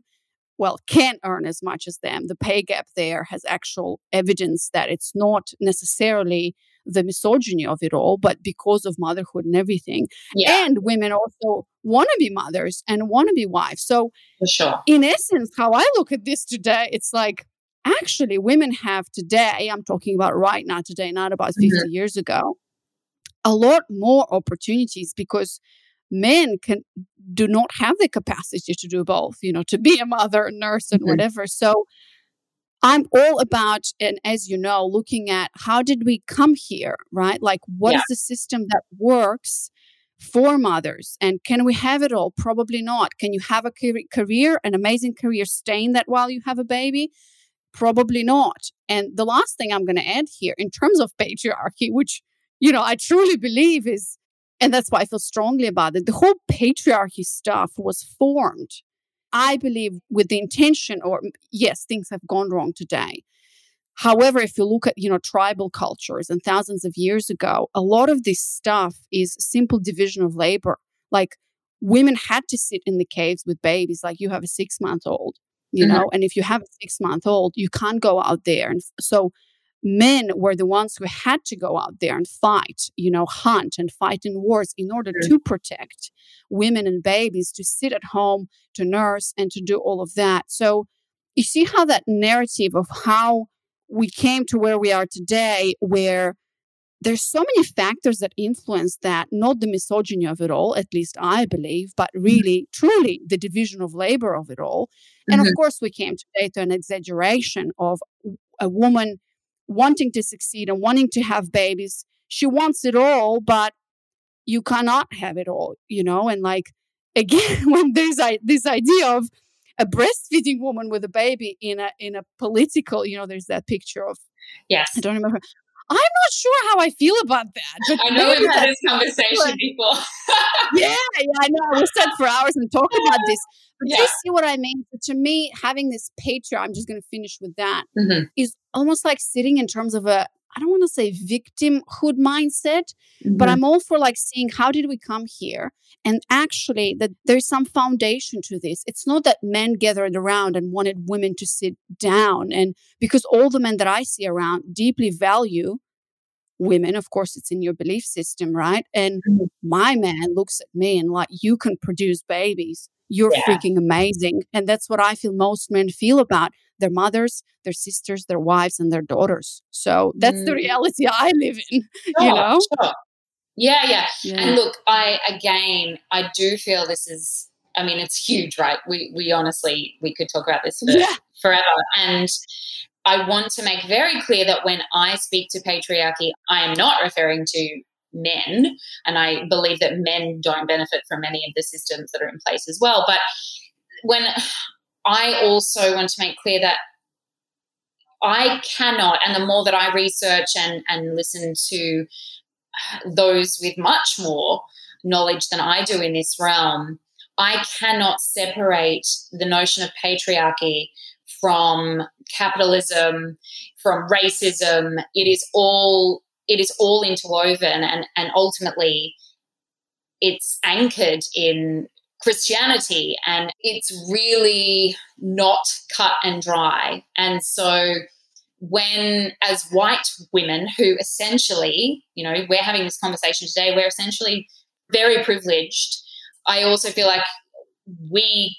well, can't earn as much as them. The pay gap there has actual evidence that it's not necessarily the misogyny of it all, but because of motherhood and everything. Yeah. And women also want to be mothers and want to be wives. So, sure. in essence, how I look at this today, it's like actually women have today, I'm talking about right now today, not about 50 mm-hmm. years ago, a lot more opportunities because men can do not have the capacity to do both you know to be a mother a nurse and mm-hmm. whatever so i'm all about and as you know looking at how did we come here right? Like what yeah. is the system that works for mothers? And can we have it all? Probably not. Can you have a career an amazing career staying that while you have a baby? Probably not. And the last thing i'm going to add here in terms of patriarchy which you know i truly believe is and that's why I feel strongly about it. The whole patriarchy stuff was formed, I believe, with the intention, or yes, things have gone wrong today. However, if you look at, you know, tribal cultures and thousands of years ago, a lot of this stuff is simple division of labor. Like women had to sit in the caves with babies, like you have a six month old, you mm-hmm. know, and if you have a six month old, you can't go out there. And so men were the ones who had to go out there and fight, you know, hunt and fight in wars in order to protect women and babies, to sit at home, to nurse, and to do all of that. So you see how that narrative of how we came to where we are today, where there's so many factors that influence that, not the misogyny of it all, at least I believe, but mm-hmm. really, truly the division of labor of it all. And mm-hmm. of course, we came today to an exaggeration of a woman wanting to succeed and wanting to have babies. She wants it all, but you cannot have it all, you know? And like, again, when there's this idea of a breastfeeding woman with a baby in a in a political, you know, there's that picture of yes, I don't remember. I'm not sure how I feel about that. But I know we've had this conversation like, before. yeah, yeah, I know. We sat for hours and talk about this. But yeah. you see what I mean? But to me, having this patriarch, I'm just going to finish with that, mm-hmm. is almost like sitting in terms of a, I don't want to say victimhood mindset, mm-hmm. but I'm all for like seeing how did we come here? And actually, that there's some foundation to this. It's not that men gathered around and wanted women to sit down. And because all the men that I see around deeply value women, of course, it's in your belief system, right? And mm-hmm. my man looks at me and like, you can produce babies you're yeah. freaking amazing. And that's what I feel most men feel about their mothers, their sisters, their wives, and their daughters. So that's mm. the reality I live in, sure, you know? Sure. Yeah, yeah, yeah. And look, I, again, I do feel this is, I mean, it's huge, right? We, we honestly, we could talk about this for, yeah. forever. And I want to make very clear that when I speak to patriarchy, I am not referring to men. And I believe that men don't benefit from many of the systems that are in place as well. But when I also want to make clear that I cannot, and the more that I research and, and listen to those with much more knowledge than I do in this realm, I cannot separate the notion of patriarchy from capitalism, from racism. It is all it is all interwoven and, and ultimately it's anchored in Christianity and it's really not cut and dry. And so when as white women who essentially, you know, we're having this conversation today, we're essentially very privileged. I also feel like we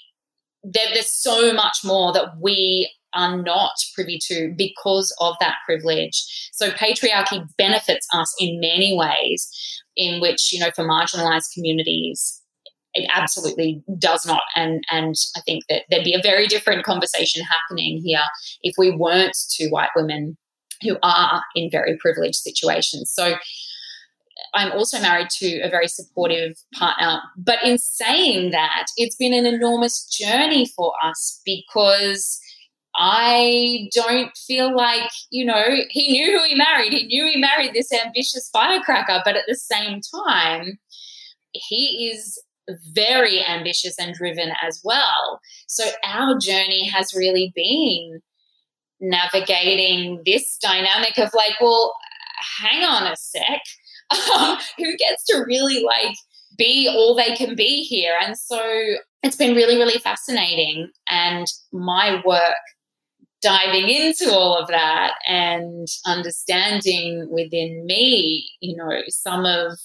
there, there's so much more that we are not privy to because of that privilege. So patriarchy benefits us in many ways, in which, you know, for marginalized communities, it absolutely does not. And and I think that there'd be a very different conversation happening here if we weren't two white women who are in very privileged situations. So I'm also married to a very supportive partner. But in saying that, it's been an enormous journey for us because I don't feel like, you know, he knew who he married. He knew he married this ambitious firecracker, but at the same time, he is very ambitious and driven as well. So our journey has really been navigating this dynamic of like, well, hang on a sec. Um, who gets to really like be all they can be here? And so it's been really, really fascinating. And my work diving into all of that and understanding within me, you know, some of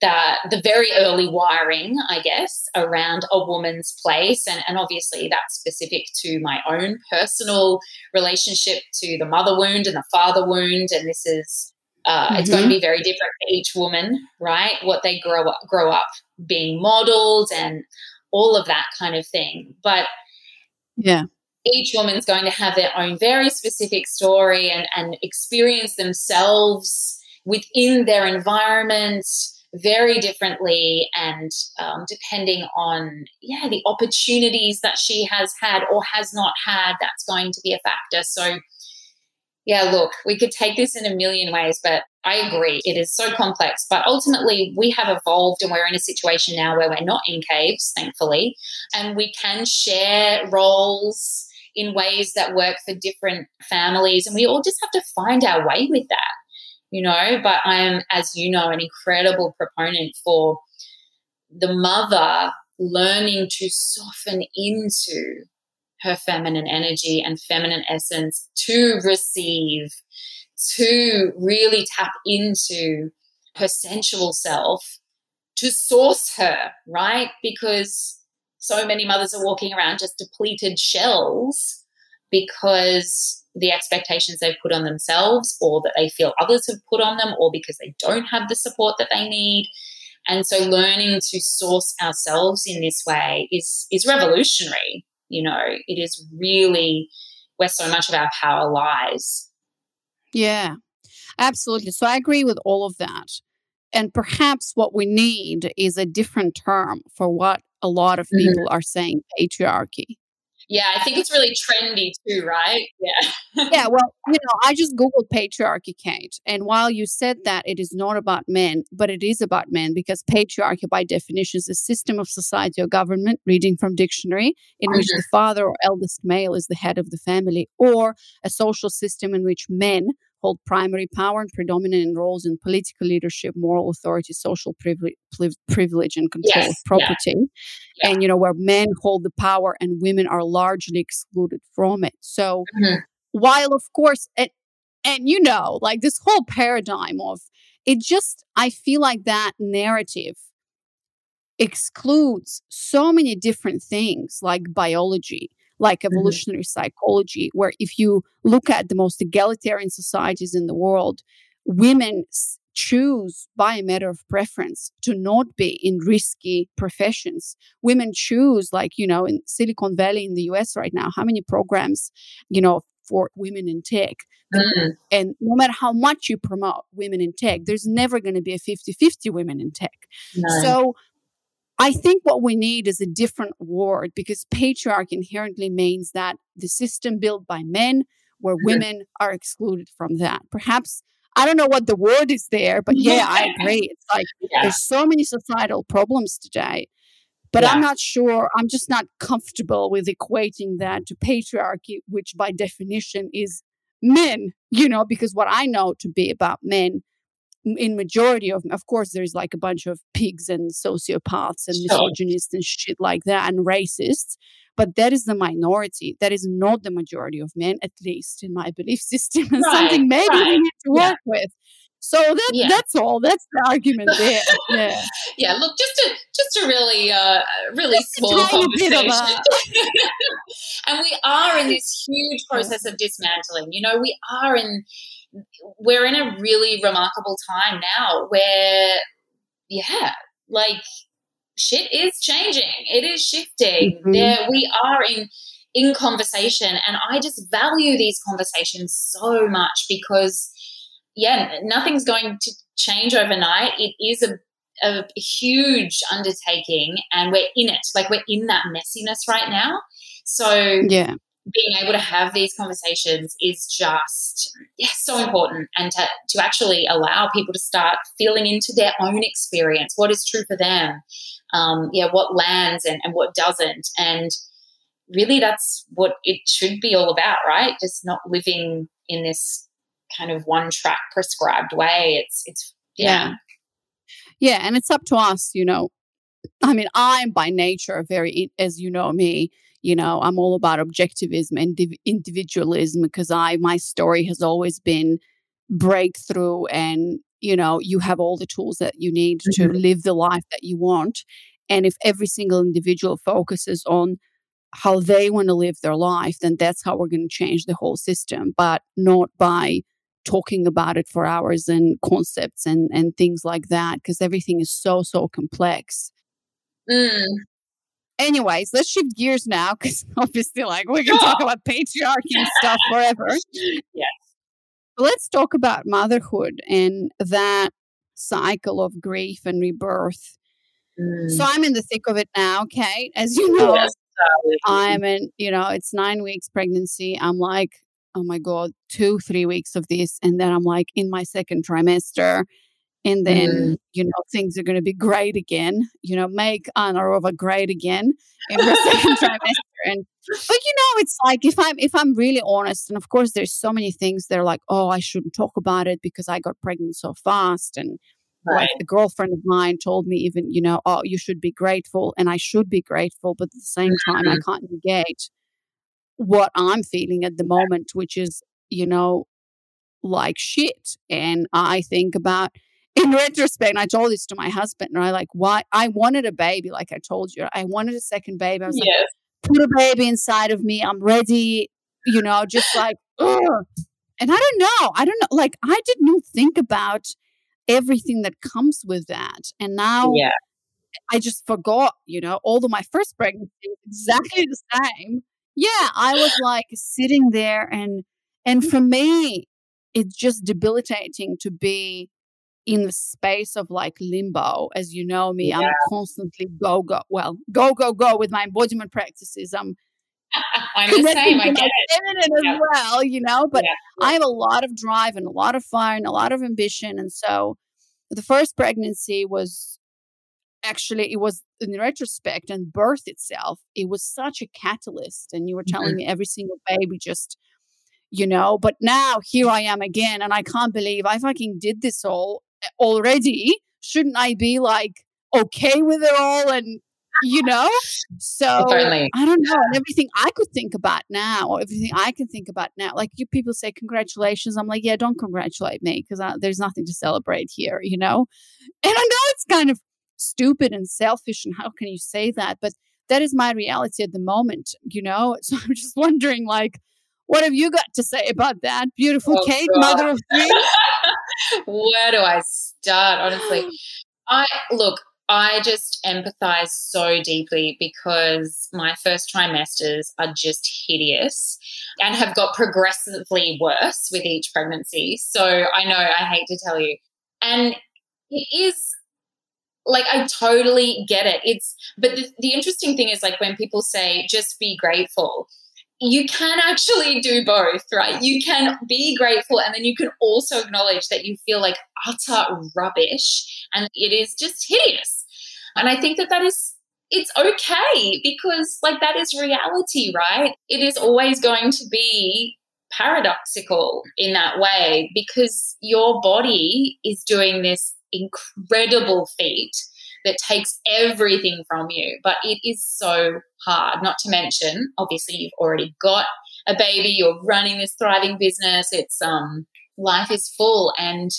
that the very early wiring, I guess, around a woman's place. And, and obviously that's specific to my own personal relationship to the mother wound and the father wound. And this is uh, mm-hmm. it's going to be very different for each woman, right? What they grow up grow up being modeled and all of that kind of thing. But yeah, each woman's going to have their own very specific story and, and experience themselves within their environment very differently and um, depending on yeah the opportunities that she has had or has not had that's going to be a factor. So yeah look we could take this in a million ways but i agree it is so complex. But ultimately we have evolved and we're in a situation now where we're not in caves thankfully and we can share roles in ways that work for different families. And we all just have to find our way with that, you know. But I'm, as you know, an incredible proponent for the mother learning to soften into her feminine energy and feminine essence to receive, to really tap into her sensual self, to source her, right? Because so many mothers are walking around just depleted shells because the expectations they've put on themselves or that they feel others have put on them or because they don't have the support that they need. And so learning to source ourselves in this way is is revolutionary you know. It is really where so much of our power lies. Yeah absolutely. So i agree with all of that. And perhaps what we need is a different term for what a lot of mm-hmm. people mm-hmm. are saying patriarchy. Yeah, I think it's really trendy too, right? Yeah. yeah, well, you know, I just Googled patriarchy, Kate. And while you said that it is not about men, but it is about men because patriarchy, by definition, is a system of society or government, reading from dictionary, in mm-hmm. which the father or eldest male is the head of the family, or a social system in which men hold primary power and predominant roles in political leadership, moral authority, social privilege, privilege and control yes, of property. Yeah. And, you know, where men hold the power and women are largely excluded from it. So, mm-hmm. while of course, and, and, you know, like this whole paradigm of it just, I feel like that narrative excludes so many different things like biology like mm-hmm. evolutionary mm-hmm. psychology, where if you look at the most egalitarian societies in the world, women choose by a matter of preference to not be in risky professions. Women choose, like, you know, in Silicon Valley in the US right now, how many programs, you know, for women in tech. Mm. And no matter how much you promote women in tech, there's never going to be a 50 50 women in tech. No. So I think what we need is a different word because patriarchy inherently means that the system built by men where women are excluded from that. Perhaps I don't know what the word is there, but yeah, I agree. It's like yeah. there's so many societal problems today. But yeah. I'm not sure, I'm just not comfortable with equating that to patriarchy, which by definition is men, you know, because what I know to be about men in majority of of course there's like a bunch of pigs and sociopaths and misogynists and shit like that and racists but that is the minority that is not the majority of men at least in my belief system and right, something maybe right. we need to work yeah. with so that yeah. that's all. That's the argument there. Yeah. yeah. Look, just a just a really uh really just small conversation. A... and we are in this huge process of dismantling. You know, we are in we're in a really remarkable time now where yeah, like shit is changing. It is shifting. Mm-hmm. There we are in in conversation and I just value these conversations so much because yeah, nothing's going to change overnight. It is a, a huge undertaking and we're in it. Like we're in that messiness right now. So yeah being able to have these conversations is just yeah, so important and to, to actually allow people to start feeling into their own experience what is true for them um, yeah what lands and, and what doesn't and really that's what it should be all about right just not living in this kind of one track prescribed way. It's it's yeah. yeah. Yeah, and it's up to us, you know. I mean, I'm by nature very as you know me, you know, I'm all about objectivism and individualism because I my story has always been breakthrough and you know, you have all the tools that you need mm-hmm. to live the life that you want. And if every single individual focuses on how they want to live their life, then that's how we're going to change the whole system, but not by talking about it for hours and concepts and and things like that because everything is so so complex mm. Anyways let's shift gears now because obviously like we can talk about patriarchy and stuff forever yes let's talk about motherhood and that cycle of grief and rebirth mm. so i'm in the thick of it now kate as you know yes. I'm in, you know, it's nine weeks pregnancy. I'm like oh my God, two, three weeks of this. And then I'm like in my second trimester. And then, mm. you know, things are going to be great again, you know, make Anaerova great again in the second trimester. And, but you know, it's like if I'm, if I'm really honest, and of course there's so many things they're like, oh, I shouldn't talk about it because I got pregnant so fast. And, Right. Like a girlfriend of mine told me, even, you know, oh, you should be grateful. And I should be grateful. But at the same time, I mm-hmm. can't negate what I'm feeling at the moment, which is, you know, like shit. And I think about, in retrospect, I told this to my husband, and I like, why? I wanted a baby, like I told you. I wanted a second baby. I was yes. like, put a baby inside of me. I'm ready, you know, just like, Ugh. and I don't know. I don't know. Like, I didn't think about everything that comes with that. And now, yeah. I just forgot, you know, although my first pregnancy was exactly the same yeah, I was like sitting there and and for me it's just debilitating to be in the space of like limbo. As you know me, yeah. I'm constantly go go well, go go go with my embodiment practices. I'm I'm the same. I get it. Yeah. as well, you know. But yeah. I have a lot of drive and a lot of fire and a lot of ambition, and so the first pregnancy was actually it was in retrospect and birth itself it was such a catalyst and you were telling mm-hmm. me every single baby just you know but now here i am again and i can't believe i fucking did this all already shouldn't i be like okay with it all and you know? So Certainly. i don't know and everything i could think about now or everything i can think about now like you people say congratulations i'm like yeah don't congratulate me because there's nothing to celebrate here you know? And i know it's kind of stupid and selfish and how can you say that but that is my reality at the moment you know? So i'm just wondering like what have you got to say about that? Beautiful oh, kate God. mother of three where do i start honestly i look I just empathize so deeply because my first trimesters are just hideous and have got progressively worse with each pregnancy. So I know I hate to tell you. And it is like I totally get it. It's but the, the interesting thing is like when people say just be grateful, you can actually do both, right? You can be grateful and then you can also acknowledge that you feel like utter rubbish and it is just hideous. And I think that that is it's okay because like that is reality, right? It is always going to be paradoxical in that way because your body is doing this incredible feat that takes everything from you. But it is so hard, not to mention, obviously, you've already got a baby, you're running this thriving business. It's, um, life is full. And,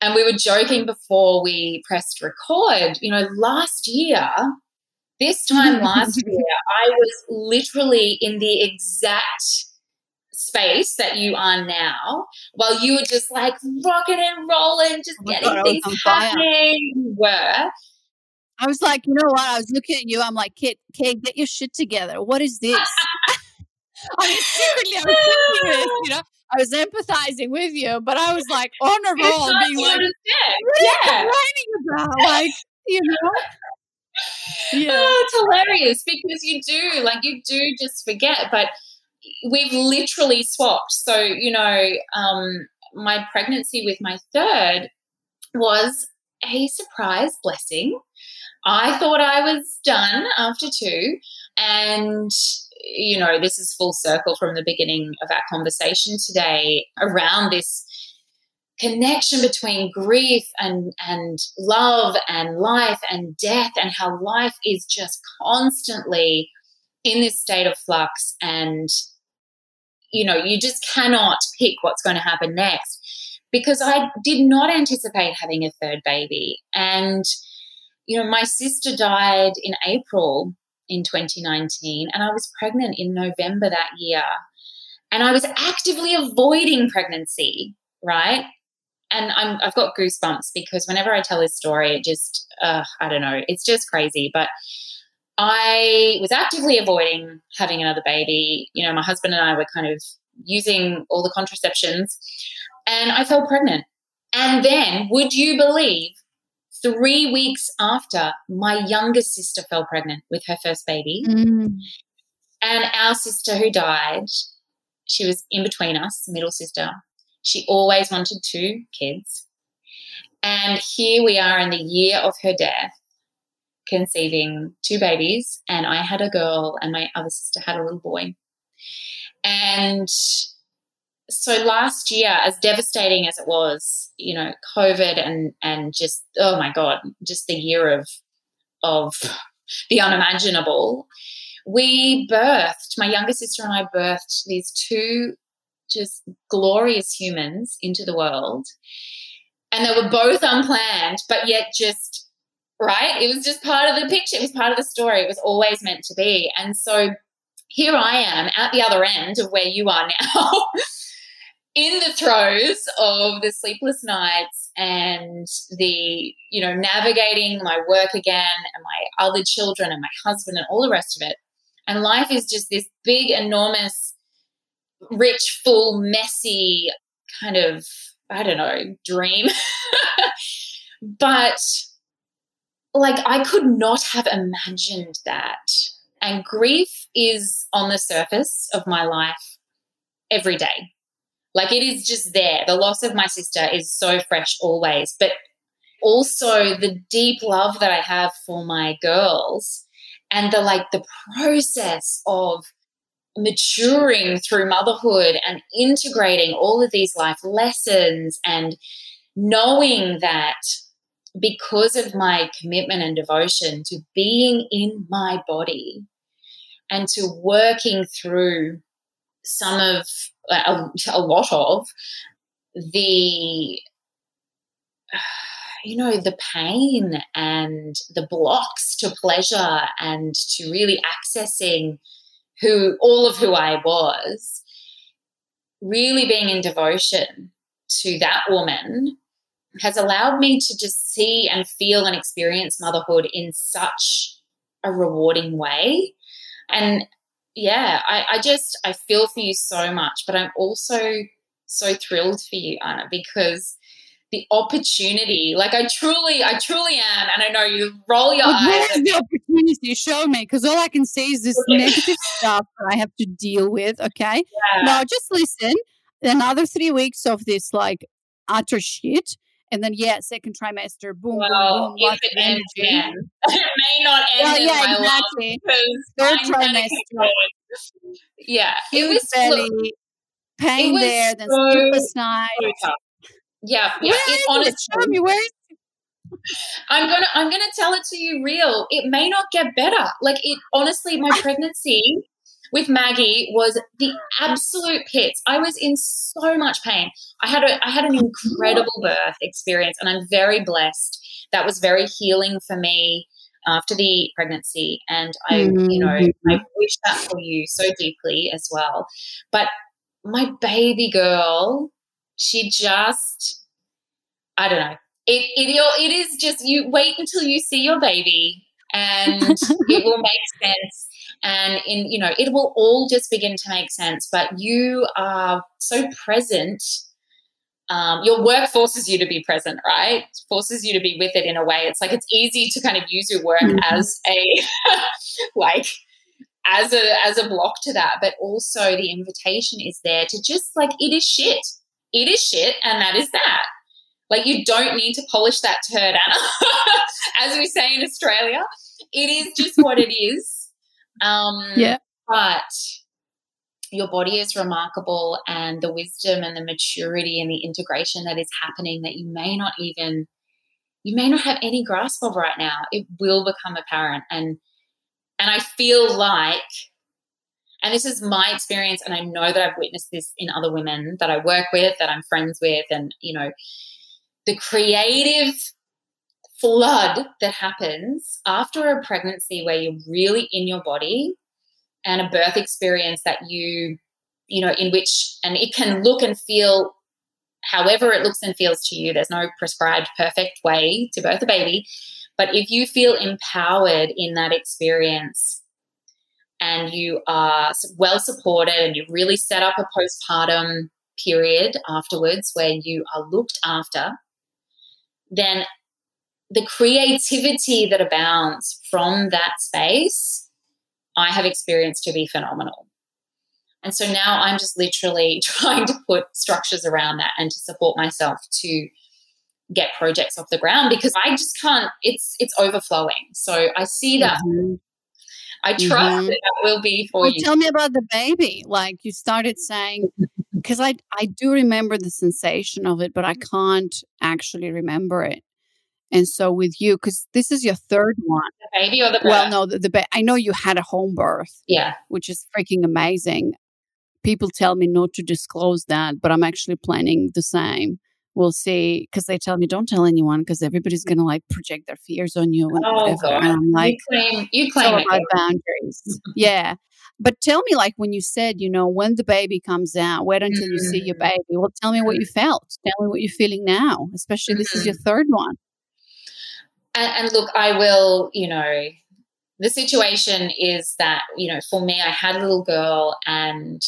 and we were joking before we pressed record, you know, last year, this time last year, I was literally in the exact space that you are now, while you were just like rocking and rolling, just oh getting God, things happening. You were. I was like, you know what? I was looking at you. I'm like, Kate, Kate, get your shit together. What is this? I mean, secretly, I was thinking this, you know. I was empathizing with you, but I was like on a roll, being like, "What yeah. are you about?" Like, you know. Yeah. Oh, it's hilarious because you do, like, you do just forget, but we've literally swapped. So, you know, um, my pregnancy with my third was a surprise blessing. I thought I was done after two. And, you know, this is full circle from the beginning of our conversation today around this connection between grief and and love and life and death and how life is just constantly in this state of flux and you know, you just cannot pick what's going to happen next because I did not anticipate having a third baby. And, you know, my sister died in April in 2019, and I was pregnant in November that year. And I was actively avoiding pregnancy, right? And I'm, I've got goosebumps because whenever I tell this story, it just, uh, I don't know, it's just crazy. But I was actively avoiding having another baby. You know, my husband and I were kind of using all the contraceptions, and I fell pregnant. And then, would you believe, three weeks after, my youngest sister fell pregnant with her first baby. Mm. And our sister who died, she was in between us, middle sister. She always wanted two kids. And here we are in the year of her death conceiving two babies, and I had a girl, and my other sister had a little boy. And so last year, as devastating as it was, you know, COVID and and just oh my god, just the year of of the unimaginable, we birthed. My younger sister and I birthed these two just glorious humans into the world, and they were both unplanned, but yet just right? It was just part of the picture. It was part of the story. It was always meant to be. And so here I am at the other end of where you are now, in the throes of the sleepless nights and the, you know, navigating my work again and my other children and my husband and all the rest of it. And life is just this big, enormous, rich, full, messy kind of, I don't know, dream. but like I could not have imagined that. And grief is on the surface of my life every day. Like it is just there. The loss of my sister is so fresh always, but also the deep love that I have for my girls and the like the process of maturing through motherhood and integrating all of these life lessons and knowing that because of my commitment and devotion to being in my body and to working through some of a, a lot of the you know the pain and the blocks to pleasure and to really accessing who all of who I was really being in devotion to that woman has allowed me to just see and feel and experience motherhood in such a rewarding way. And yeah, I, I just I feel for you so much, but I'm also so thrilled for you, Anna, because the opportunity. Like I truly, I truly am, and I know you roll your But eyes. where's the opportunity? Show me, because all I can see is this negative stuff that I have to deal with. Okay, Yeah. no, just listen. Another three weeks of this like utter shit, and then yeah, second trimester, boom, well, boom, boom, lots it of energy. again, it may not end Well, yeah, exactly. Third I'm gonna keep trimester. Yeah, it was belly, look, pain was there, then so- sleepless night. so. Yeah, yeah. Where It, honestly, me where is I'm gonna I'm gonna tell it to you real. It may not get better. Like it honestly, my pregnancy with Maggie was the absolute pits. I was in so much pain. I had a I had an incredible birth experience and I'm very blessed. That was very healing for me after the pregnancy and I you mm-hmm. know I wish that for you so deeply as well. But my baby girl, she just I don't know. It it it is just you wait until you see your baby and it will make sense and in you know it will all just begin to make sense but you are so present um, your work forces you to be present right? Forces you to be with it in a way. It's like it's easy to kind of use your work Mhm. as a like as a as a block to that but also the invitation is there to just like it is shit. It is shit and that is that. Like you don't need to polish that turd anna. As we say in australia it is just what it is um Yeah. but your body is remarkable and the wisdom and the maturity and the integration that is happening that you may not even you may not have any grasp of right now it will become apparent and and i feel like and this is my experience and i know that i've witnessed this in other women that i work with that i'm friends with and you know the creative flood that happens after a pregnancy where you're really in your body and a birth experience that you you know in which and it can look and feel however it looks and feels to you. There's no prescribed perfect way to birth a baby but if you feel empowered in that experience and you are well supported and you really set up a postpartum period afterwards where you are looked after then the creativity that abounds from that space, I have experienced to be phenomenal. And so now I'm just literally trying to put structures around that and to support myself to get projects off the ground because I just can't it's it's overflowing. So I see that Mhm. I trust Mhm. that that will be for Well, you. tell me about the baby. Like you started saying, because I I do remember the sensation of it, but I can't actually remember it. And so with you, because this is your third one. the baby or the birth? Well, no, the, the ba- I know you had a home birth, Yeah. which is freaking amazing. People tell me not to disclose that, but I'm actually planning the same. We'll see, because they tell me don't tell anyone, because everybody's mm-hmm. gonna like project their fears on you and Oh, whatever. God. And I'm like, you claim you claim about boundaries. Mm-hmm. yeah. But tell me, like, when you said, you know, when the baby comes out, wait until you see your Mm. baby. Well, tell me what you felt. Tell me what you're feeling now, especially this is your third one. And, and look, I will, you know, the situation is that, you know, for me, I had a little girl and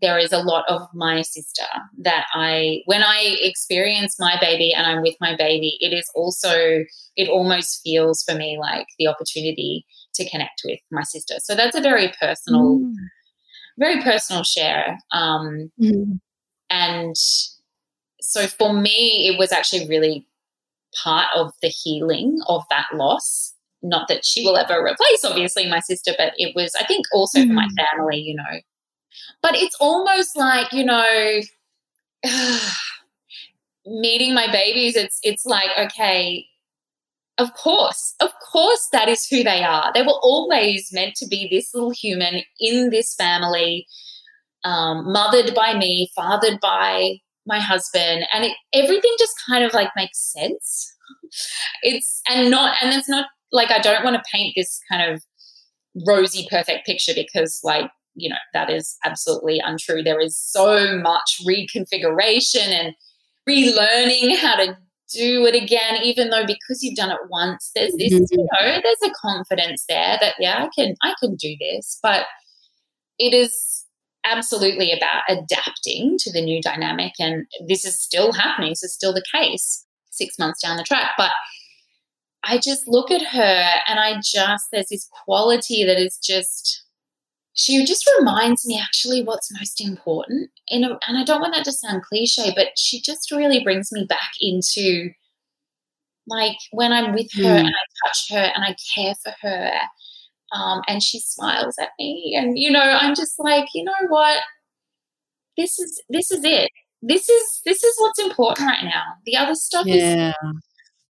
there is a lot of my sister that I, when I experience my baby and I'm with my baby, it is also, it almost feels for me like the opportunity to connect with my sister. So that's a very personal, very personal share. Um, Mm. and so for me, it was actually really part of the healing of that loss. Not that she will ever replace, obviously, my sister, but it was, I think, also for my Mm. family, you know. But it's almost like, you know, meeting my babies, it's it's like, okay, of course, of course that is who they are. They were always meant to be this little human in this family, um, mothered by me, fathered by my husband, and it, everything just kind of like makes sense. It's and not and it's not like I don't want to paint this kind of rosy perfect picture because like you know that is absolutely untrue. There is so much reconfiguration and relearning how to do it again, even though because you've done it once, there's this, Mhm. you know, there's a confidence there that yeah, I can I can do this. But it is absolutely about adapting to the new dynamic and this is still happening. This is still the case. six months down the track. But I just look at her and I just, there's this quality that is just, she just reminds me actually what's most important. In a, and I don't want that to sound cliche, but she just really brings me back into like when I'm with her mm. and I touch her and I care for her. Um, and she smiles at me and you know i'm just like you know what this is this is it this is this is what's important right now the other stuff yeah. is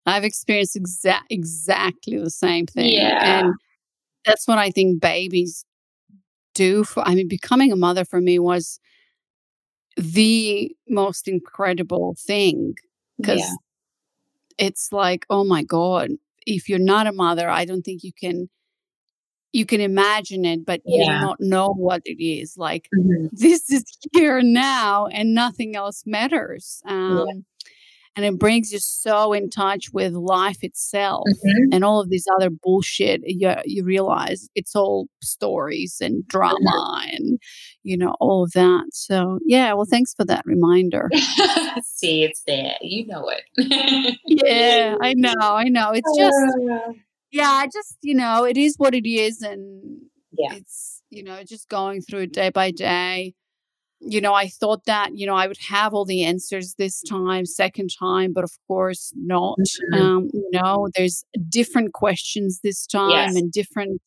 I've experienced exa- exactly the same thing. Yeah. And that's what I think babies do for I mean becoming a mother for me was the most incredible thing because yeah. it's like oh my god if you're not a mother I don't think you can you can imagine it but you do not know what it is like mm-hmm. this is here now and nothing else matters um, yeah and it brings you so in touch with life itself mm-hmm. and all of this other bullshit you, you realize it's all stories and drama mm-hmm. and you know all of that so yeah well thanks for that reminder see it's there you know it yeah i know i know it's just uh. Yeah i just you know it is what it is and yeah. it's you know just going through it day by day you know, I thought that, you know, I would have all the answers this time, second time, but of course not. Mm-hmm. Um, you know, there's different questions this time yes. and different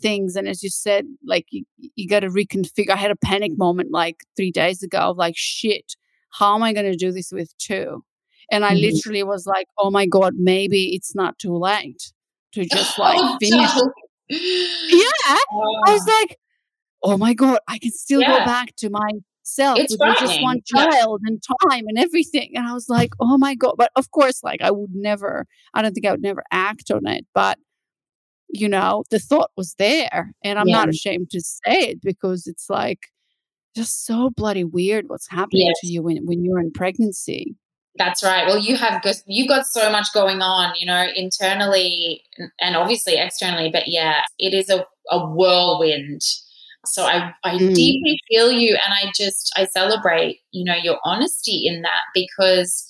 things. And as you said, like you, you got to reconfigure. I had a panic moment like three days ago of like, shit, how am I going to do this with two? And I mm-hmm. literally was like, oh my God, maybe it's not too late to just like oh, finish. No. Yeah. Oh. I was oh. like, oh my God, I can still yeah. go back to my self it's with just one child yeah. and time and everything. And I was like, oh my God. But of course, like I would never, I don't think I would never act on it. But, you know, the thought was there. And I'm yeah. not ashamed to say it because it's like just so bloody weird what's happening yes. to you when, when you're in pregnancy. That's right. Well, you have you've got so much going on, you know, internally and obviously externally. But yeah, it is a, a whirlwind so I, I mm. deeply feel you and I just, I celebrate, you know, your honesty in that because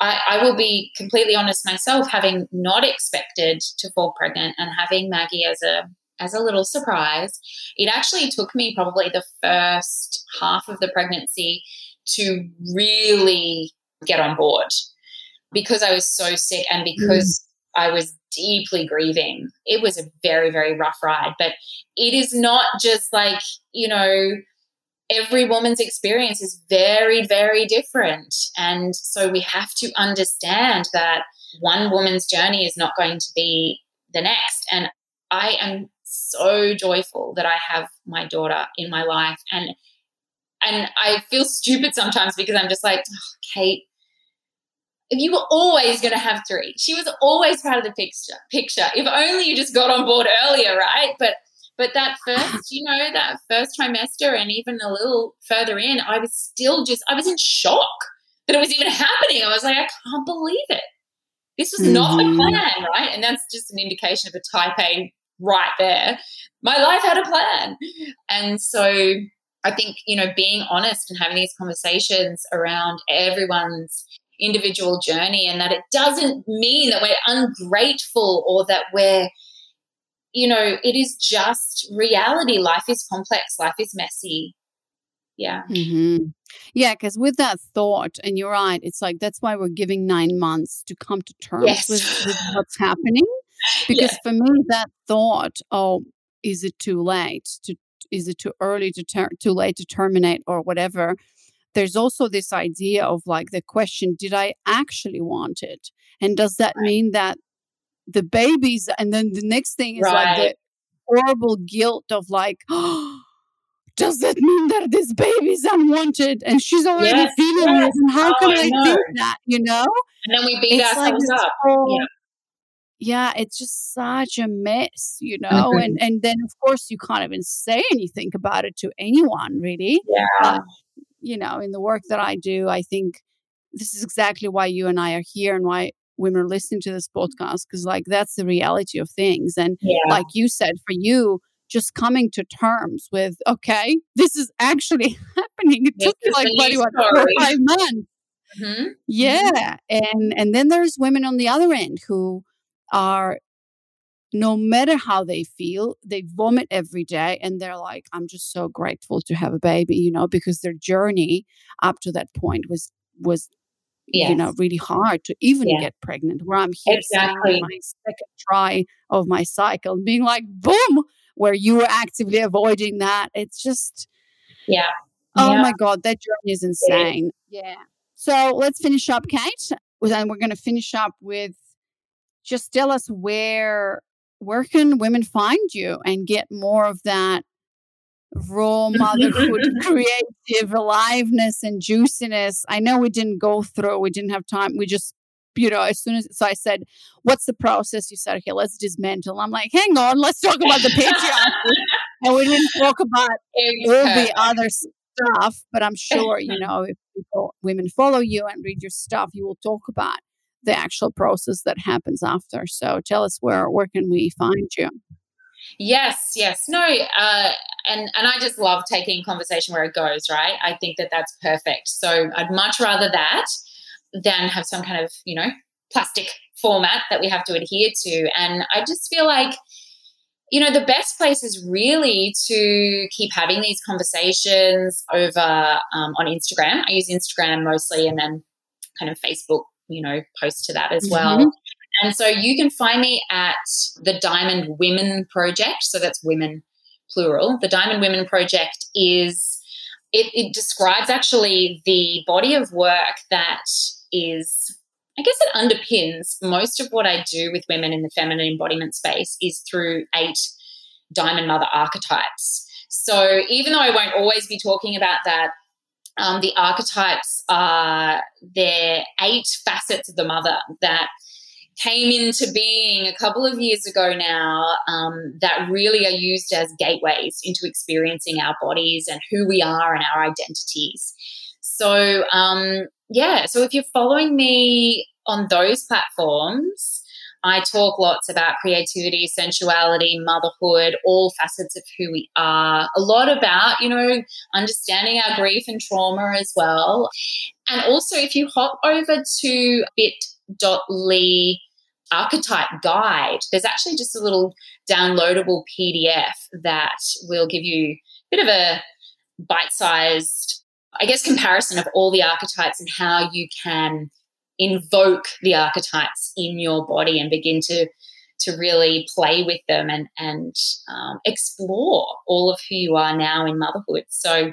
I, I will be completely honest myself, having not expected to fall pregnant and having Maggie as a, as a little surprise, it actually took me probably the first half of the pregnancy to really get on board because I was so sick and because mm. I was deeply grieving. It was a very, very rough ride, but it is not just like, you know, every woman's experience is very, very different. And so we have to understand that one woman's journey is not going to be the next. And I am so joyful that I have my daughter in my life. And and I feel stupid sometimes because I'm just like, oh, Kate, you were always going to have three. She was always part of the picture. Picture. If only you just got on board earlier, right? But but that first, you know, that first trimester and even a little further in, I was still just I was in shock that it was even happening. I was like, I can't believe it. This was mm-hmm. not the mm-hmm. plan, right? And that's just an indication of a type A right there. My life had a plan. And so I think, you know, being honest and having these conversations around everyone's individual journey and that it doesn't mean that we're ungrateful or that we're you know it is just reality life is complex life is messy yeah mm-hmm. yeah because with that thought and you're right it's like that's why we're giving nine months to come to terms yes. with, with, what's happening because yeah. for me that thought oh is it too late to is it too early to ter- too late to terminate or whatever there's also this idea of like the question did i actually want it? And does that right. mean that the babies and then the next thing is right. like the horrible guilt of like oh, does that mean that this baby's unwanted and she's already yes, feeling yes. it and how oh, can i, I do that? You know? And then we beat it's ourselves like up. Whole, yeah yeah it's just such a mess you know mm-hmm. and and then of course you can't even say anything about it to anyone really yeah uh, you know, in the work that I do, I think this is exactly why you and I are here and why women are listening to this podcast because like that's the reality of things and yeah. like you said for you just coming to terms with okay this is actually happening it took like what, what, four five months Mm-hmm. Yeah. And and then there's women on the other end who are no matter how they feel, they vomit every day and they're like, I'm just so grateful to have a baby, you know, because their journey up to that point was was yes. you know really hard to even yeah. get pregnant. Where I'm here exactly. my second try of my cycle being like, boom, where you were actively avoiding that. It's just Yeah. Oh yeah. my God, that journey is insane. Yeah. So let's finish up, Kate. And we're going to finish up with just tell us where where can women find you and get more of that raw motherhood creative aliveness and juiciness? I know we didn't go through we didn't have time we just you know as soon as so i said what's the process? You said okay let's dismantle. I'm like hang on let's talk about the patriarchy. And we didn't talk about all the other stuff but i'm sure you know if people women follow you and read your stuff you will talk about the actual process that happens after. So tell us where where can we find you? Yes, yes, no, uh, and and I just love taking conversation where it goes. Right, I think that that's perfect. So I'd much rather that than have some kind of you know plastic format that we have to adhere to. And I just feel like you know the best place is really to keep having these conversations over um, on Instagram. I use Instagram mostly, and then kind of Facebook you know, post to that as well. Mm-hmm. And so you can find me at the Diamond Women Project. So that's women plural. The Diamond Women Project is, it, it describes actually the body of work that is, I guess it underpins most of what I do with women in the feminine embodiment space is through eight Diamond Mother archetypes. So even though I won't always be talking about that um, the archetypes are there eight facets of the mother that came into being a couple of years ago now um, that really are used as gateways into experiencing our bodies and who we are and our identities. So, um, yeah, so if you're following me on those platforms, I talk lots about creativity, sensuality, motherhood, all facets of who we are. A lot about, you know, understanding our grief and trauma as well. And also, if you hop over to bit.ly archetype guide, there's actually just a little downloadable PDF that will give you a bit of a bite sized, I guess, comparison of all the archetypes and how you can invoke the archetypes in your body and begin to to really play with them and and um, explore all of who you are now in motherhood. So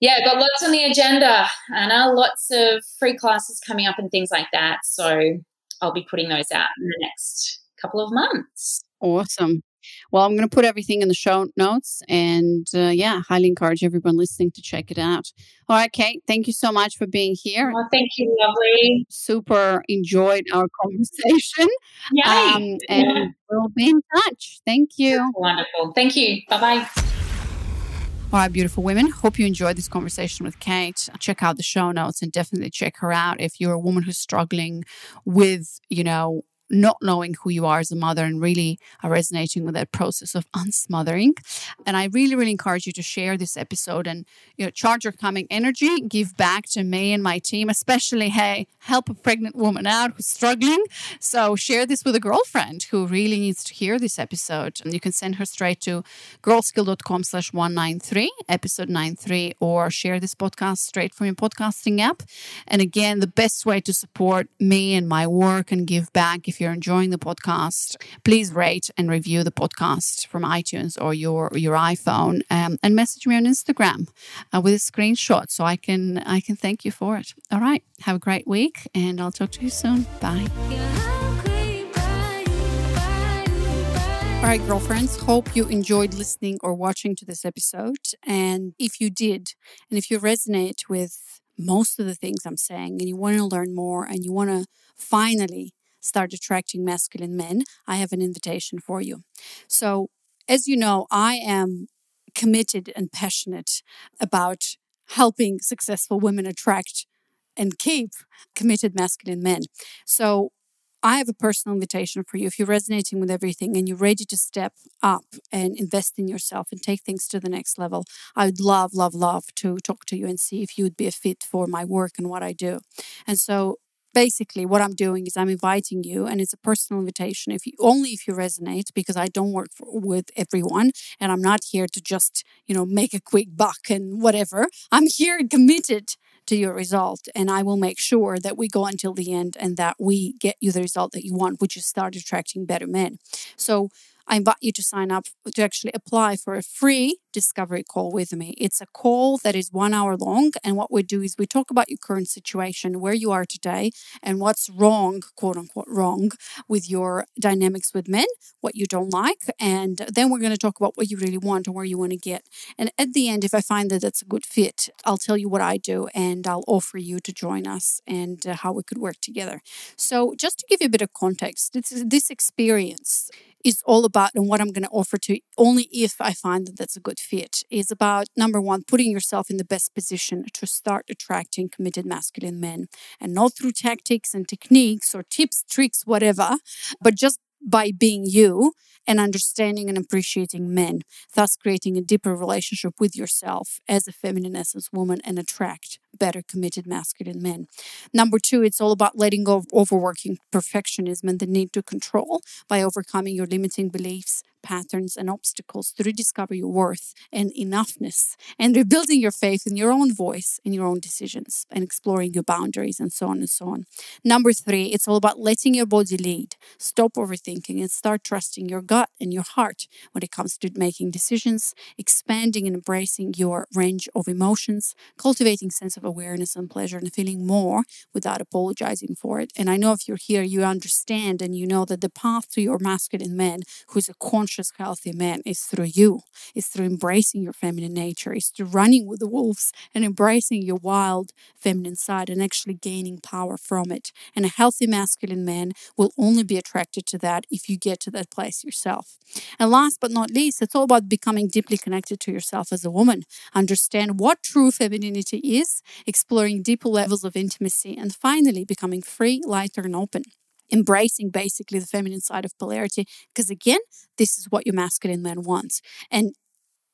yeah, got lots on the agenda, Anna. Lots of free classes coming up and things like that. So I'll be putting those out in the next couple of months. Awesome. Well, I'm going to put everything in the show notes. And uh, yeah, highly encourage everyone listening to check it out. All right, Kate, thank you so much for being here. Well, thank you, lovely. Super enjoyed our conversation. Yay. Um, and yeah. we'll be in touch. Thank you. That's wonderful. Thank you. Bye bye. All right, beautiful women. Hope you enjoyed this conversation with Kate. Check out the show notes and definitely check her out if you're a woman who's struggling with, you know, not knowing who you are as a mother and really are resonating with that process of unsmothering. And I really, really encourage you to share this episode and you know charge your coming energy, give back to me and my team, especially hey, help a pregnant woman out who's struggling. So share this with a girlfriend who really needs to hear this episode. And you can send her straight to girlskill.com slash 193, episode 93, or share this podcast straight from your podcasting app. And again, the best way to support me and my work and give back if you're enjoying the podcast, please rate and review the podcast from iTunes or your your iPhone, um, and message me on Instagram uh, with a screenshot so I can I can thank you for it. All right, have a great week, and I'll talk to you soon. Bye. All right, girlfriends, hope you enjoyed listening or watching to this episode. And if you did, and if you resonate with most of the things I'm saying and you want to learn more and you want to finally start attracting masculine men, I have an invitation for you. So, as you know, I am committed and passionate about helping successful women attract and keep committed masculine men. So, I have a personal invitation for you. If you're resonating with everything and you're ready to step up and invest in yourself and take things to the next level, I would love, love, love to talk to you and see if you would be a fit for my work and what I do. And so basically what i'm doing is i'm inviting you and it's a personal invitation if you only if you resonate because i don't work for, with everyone and i'm not here to just you know make a quick buck and whatever i'm here committed to your result. And I will make sure that we go until the end and that we get you the result that you want, which is start attracting better men. So I invite you to sign up to actually apply for a free discovery call with me. It's a call that is one hour long. And what we do is we talk about your current situation, where you are today, and what's wrong, quote unquote, wrong with your dynamics with men, what you don't like. And then we're going to talk about what you really want and where you want to get. And at the end, if I find that that's a good fit, I'll tell you what I do and I'll offer you to join us and uh, how we could work together. So, just to give you a bit of context, this experience is all about and what I'm going to offer to only if I find that that's a good fit is about number one, putting yourself in the best position to start attracting committed masculine men. And not through tactics and techniques or tips, tricks, whatever, but just by being you and understanding and appreciating men, thus creating a deeper relationship with yourself as a feminine essence woman and attract better committed masculine men. Number two, it's all about letting go of overworking perfectionism and the need to control by overcoming your limiting beliefs, patterns, and obstacles to rediscover your worth and enoughness and rebuilding your faith in your own voice, and your own decisions, and exploring your boundaries and so on and so on. Number three, it's all about letting your body lead. Stop overthinking and start trusting your gut and your heart when it comes to making decisions, expanding and embracing your range of emotions, cultivating sense of awareness and pleasure, and feeling more without apologizing for it. And I know if you're here, you understand and you know that the path to your masculine man who's a conscious healthy man is through you. It's through embracing your feminine nature. It's through running with the wolves and embracing your wild feminine side and actually gaining power from it. And a healthy masculine man will only be attracted to that if you get to that place yourself. And last but not least, it's all about becoming deeply connected to yourself as a woman. Understand what true femininity is, exploring deeper levels of intimacy, and finally becoming free, lighter, and open embracing basically the feminine side of polarity because again this is what your masculine man wants and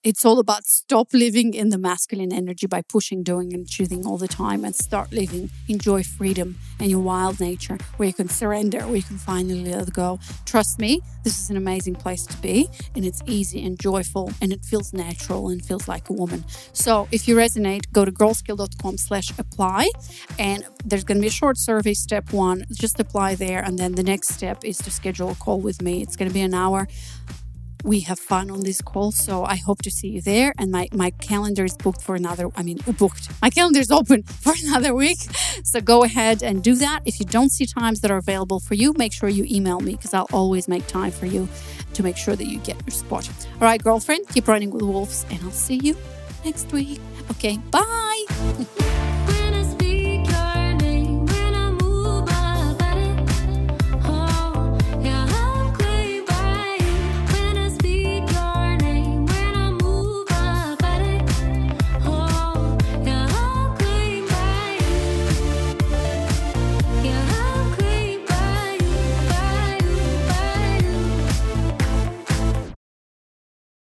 it's all about stop living in the masculine energy by pushing, doing, and choosing all the time and start living, enjoy freedom and your wild nature where you can surrender, where you can finally let go. Trust me, this is an amazing place to be and it's easy and joyful and it feels natural and feels like a woman. So if you resonate, go to girlskill.com slash apply and there's going to be a short survey. Step one, just apply there. And then the next step is to schedule a call with me. It's going to be an hour we have fun on this call. So I hope to see you there. And my, my calendar is booked for another, I mean, booked. My calendar is open for another week. So go ahead and do that. If you don't see times that are available for you, make sure you email me because I'll always make time for you to make sure that you get your spot. All right, girlfriend, keep running with wolves, and I'll see you next week. Okay, bye.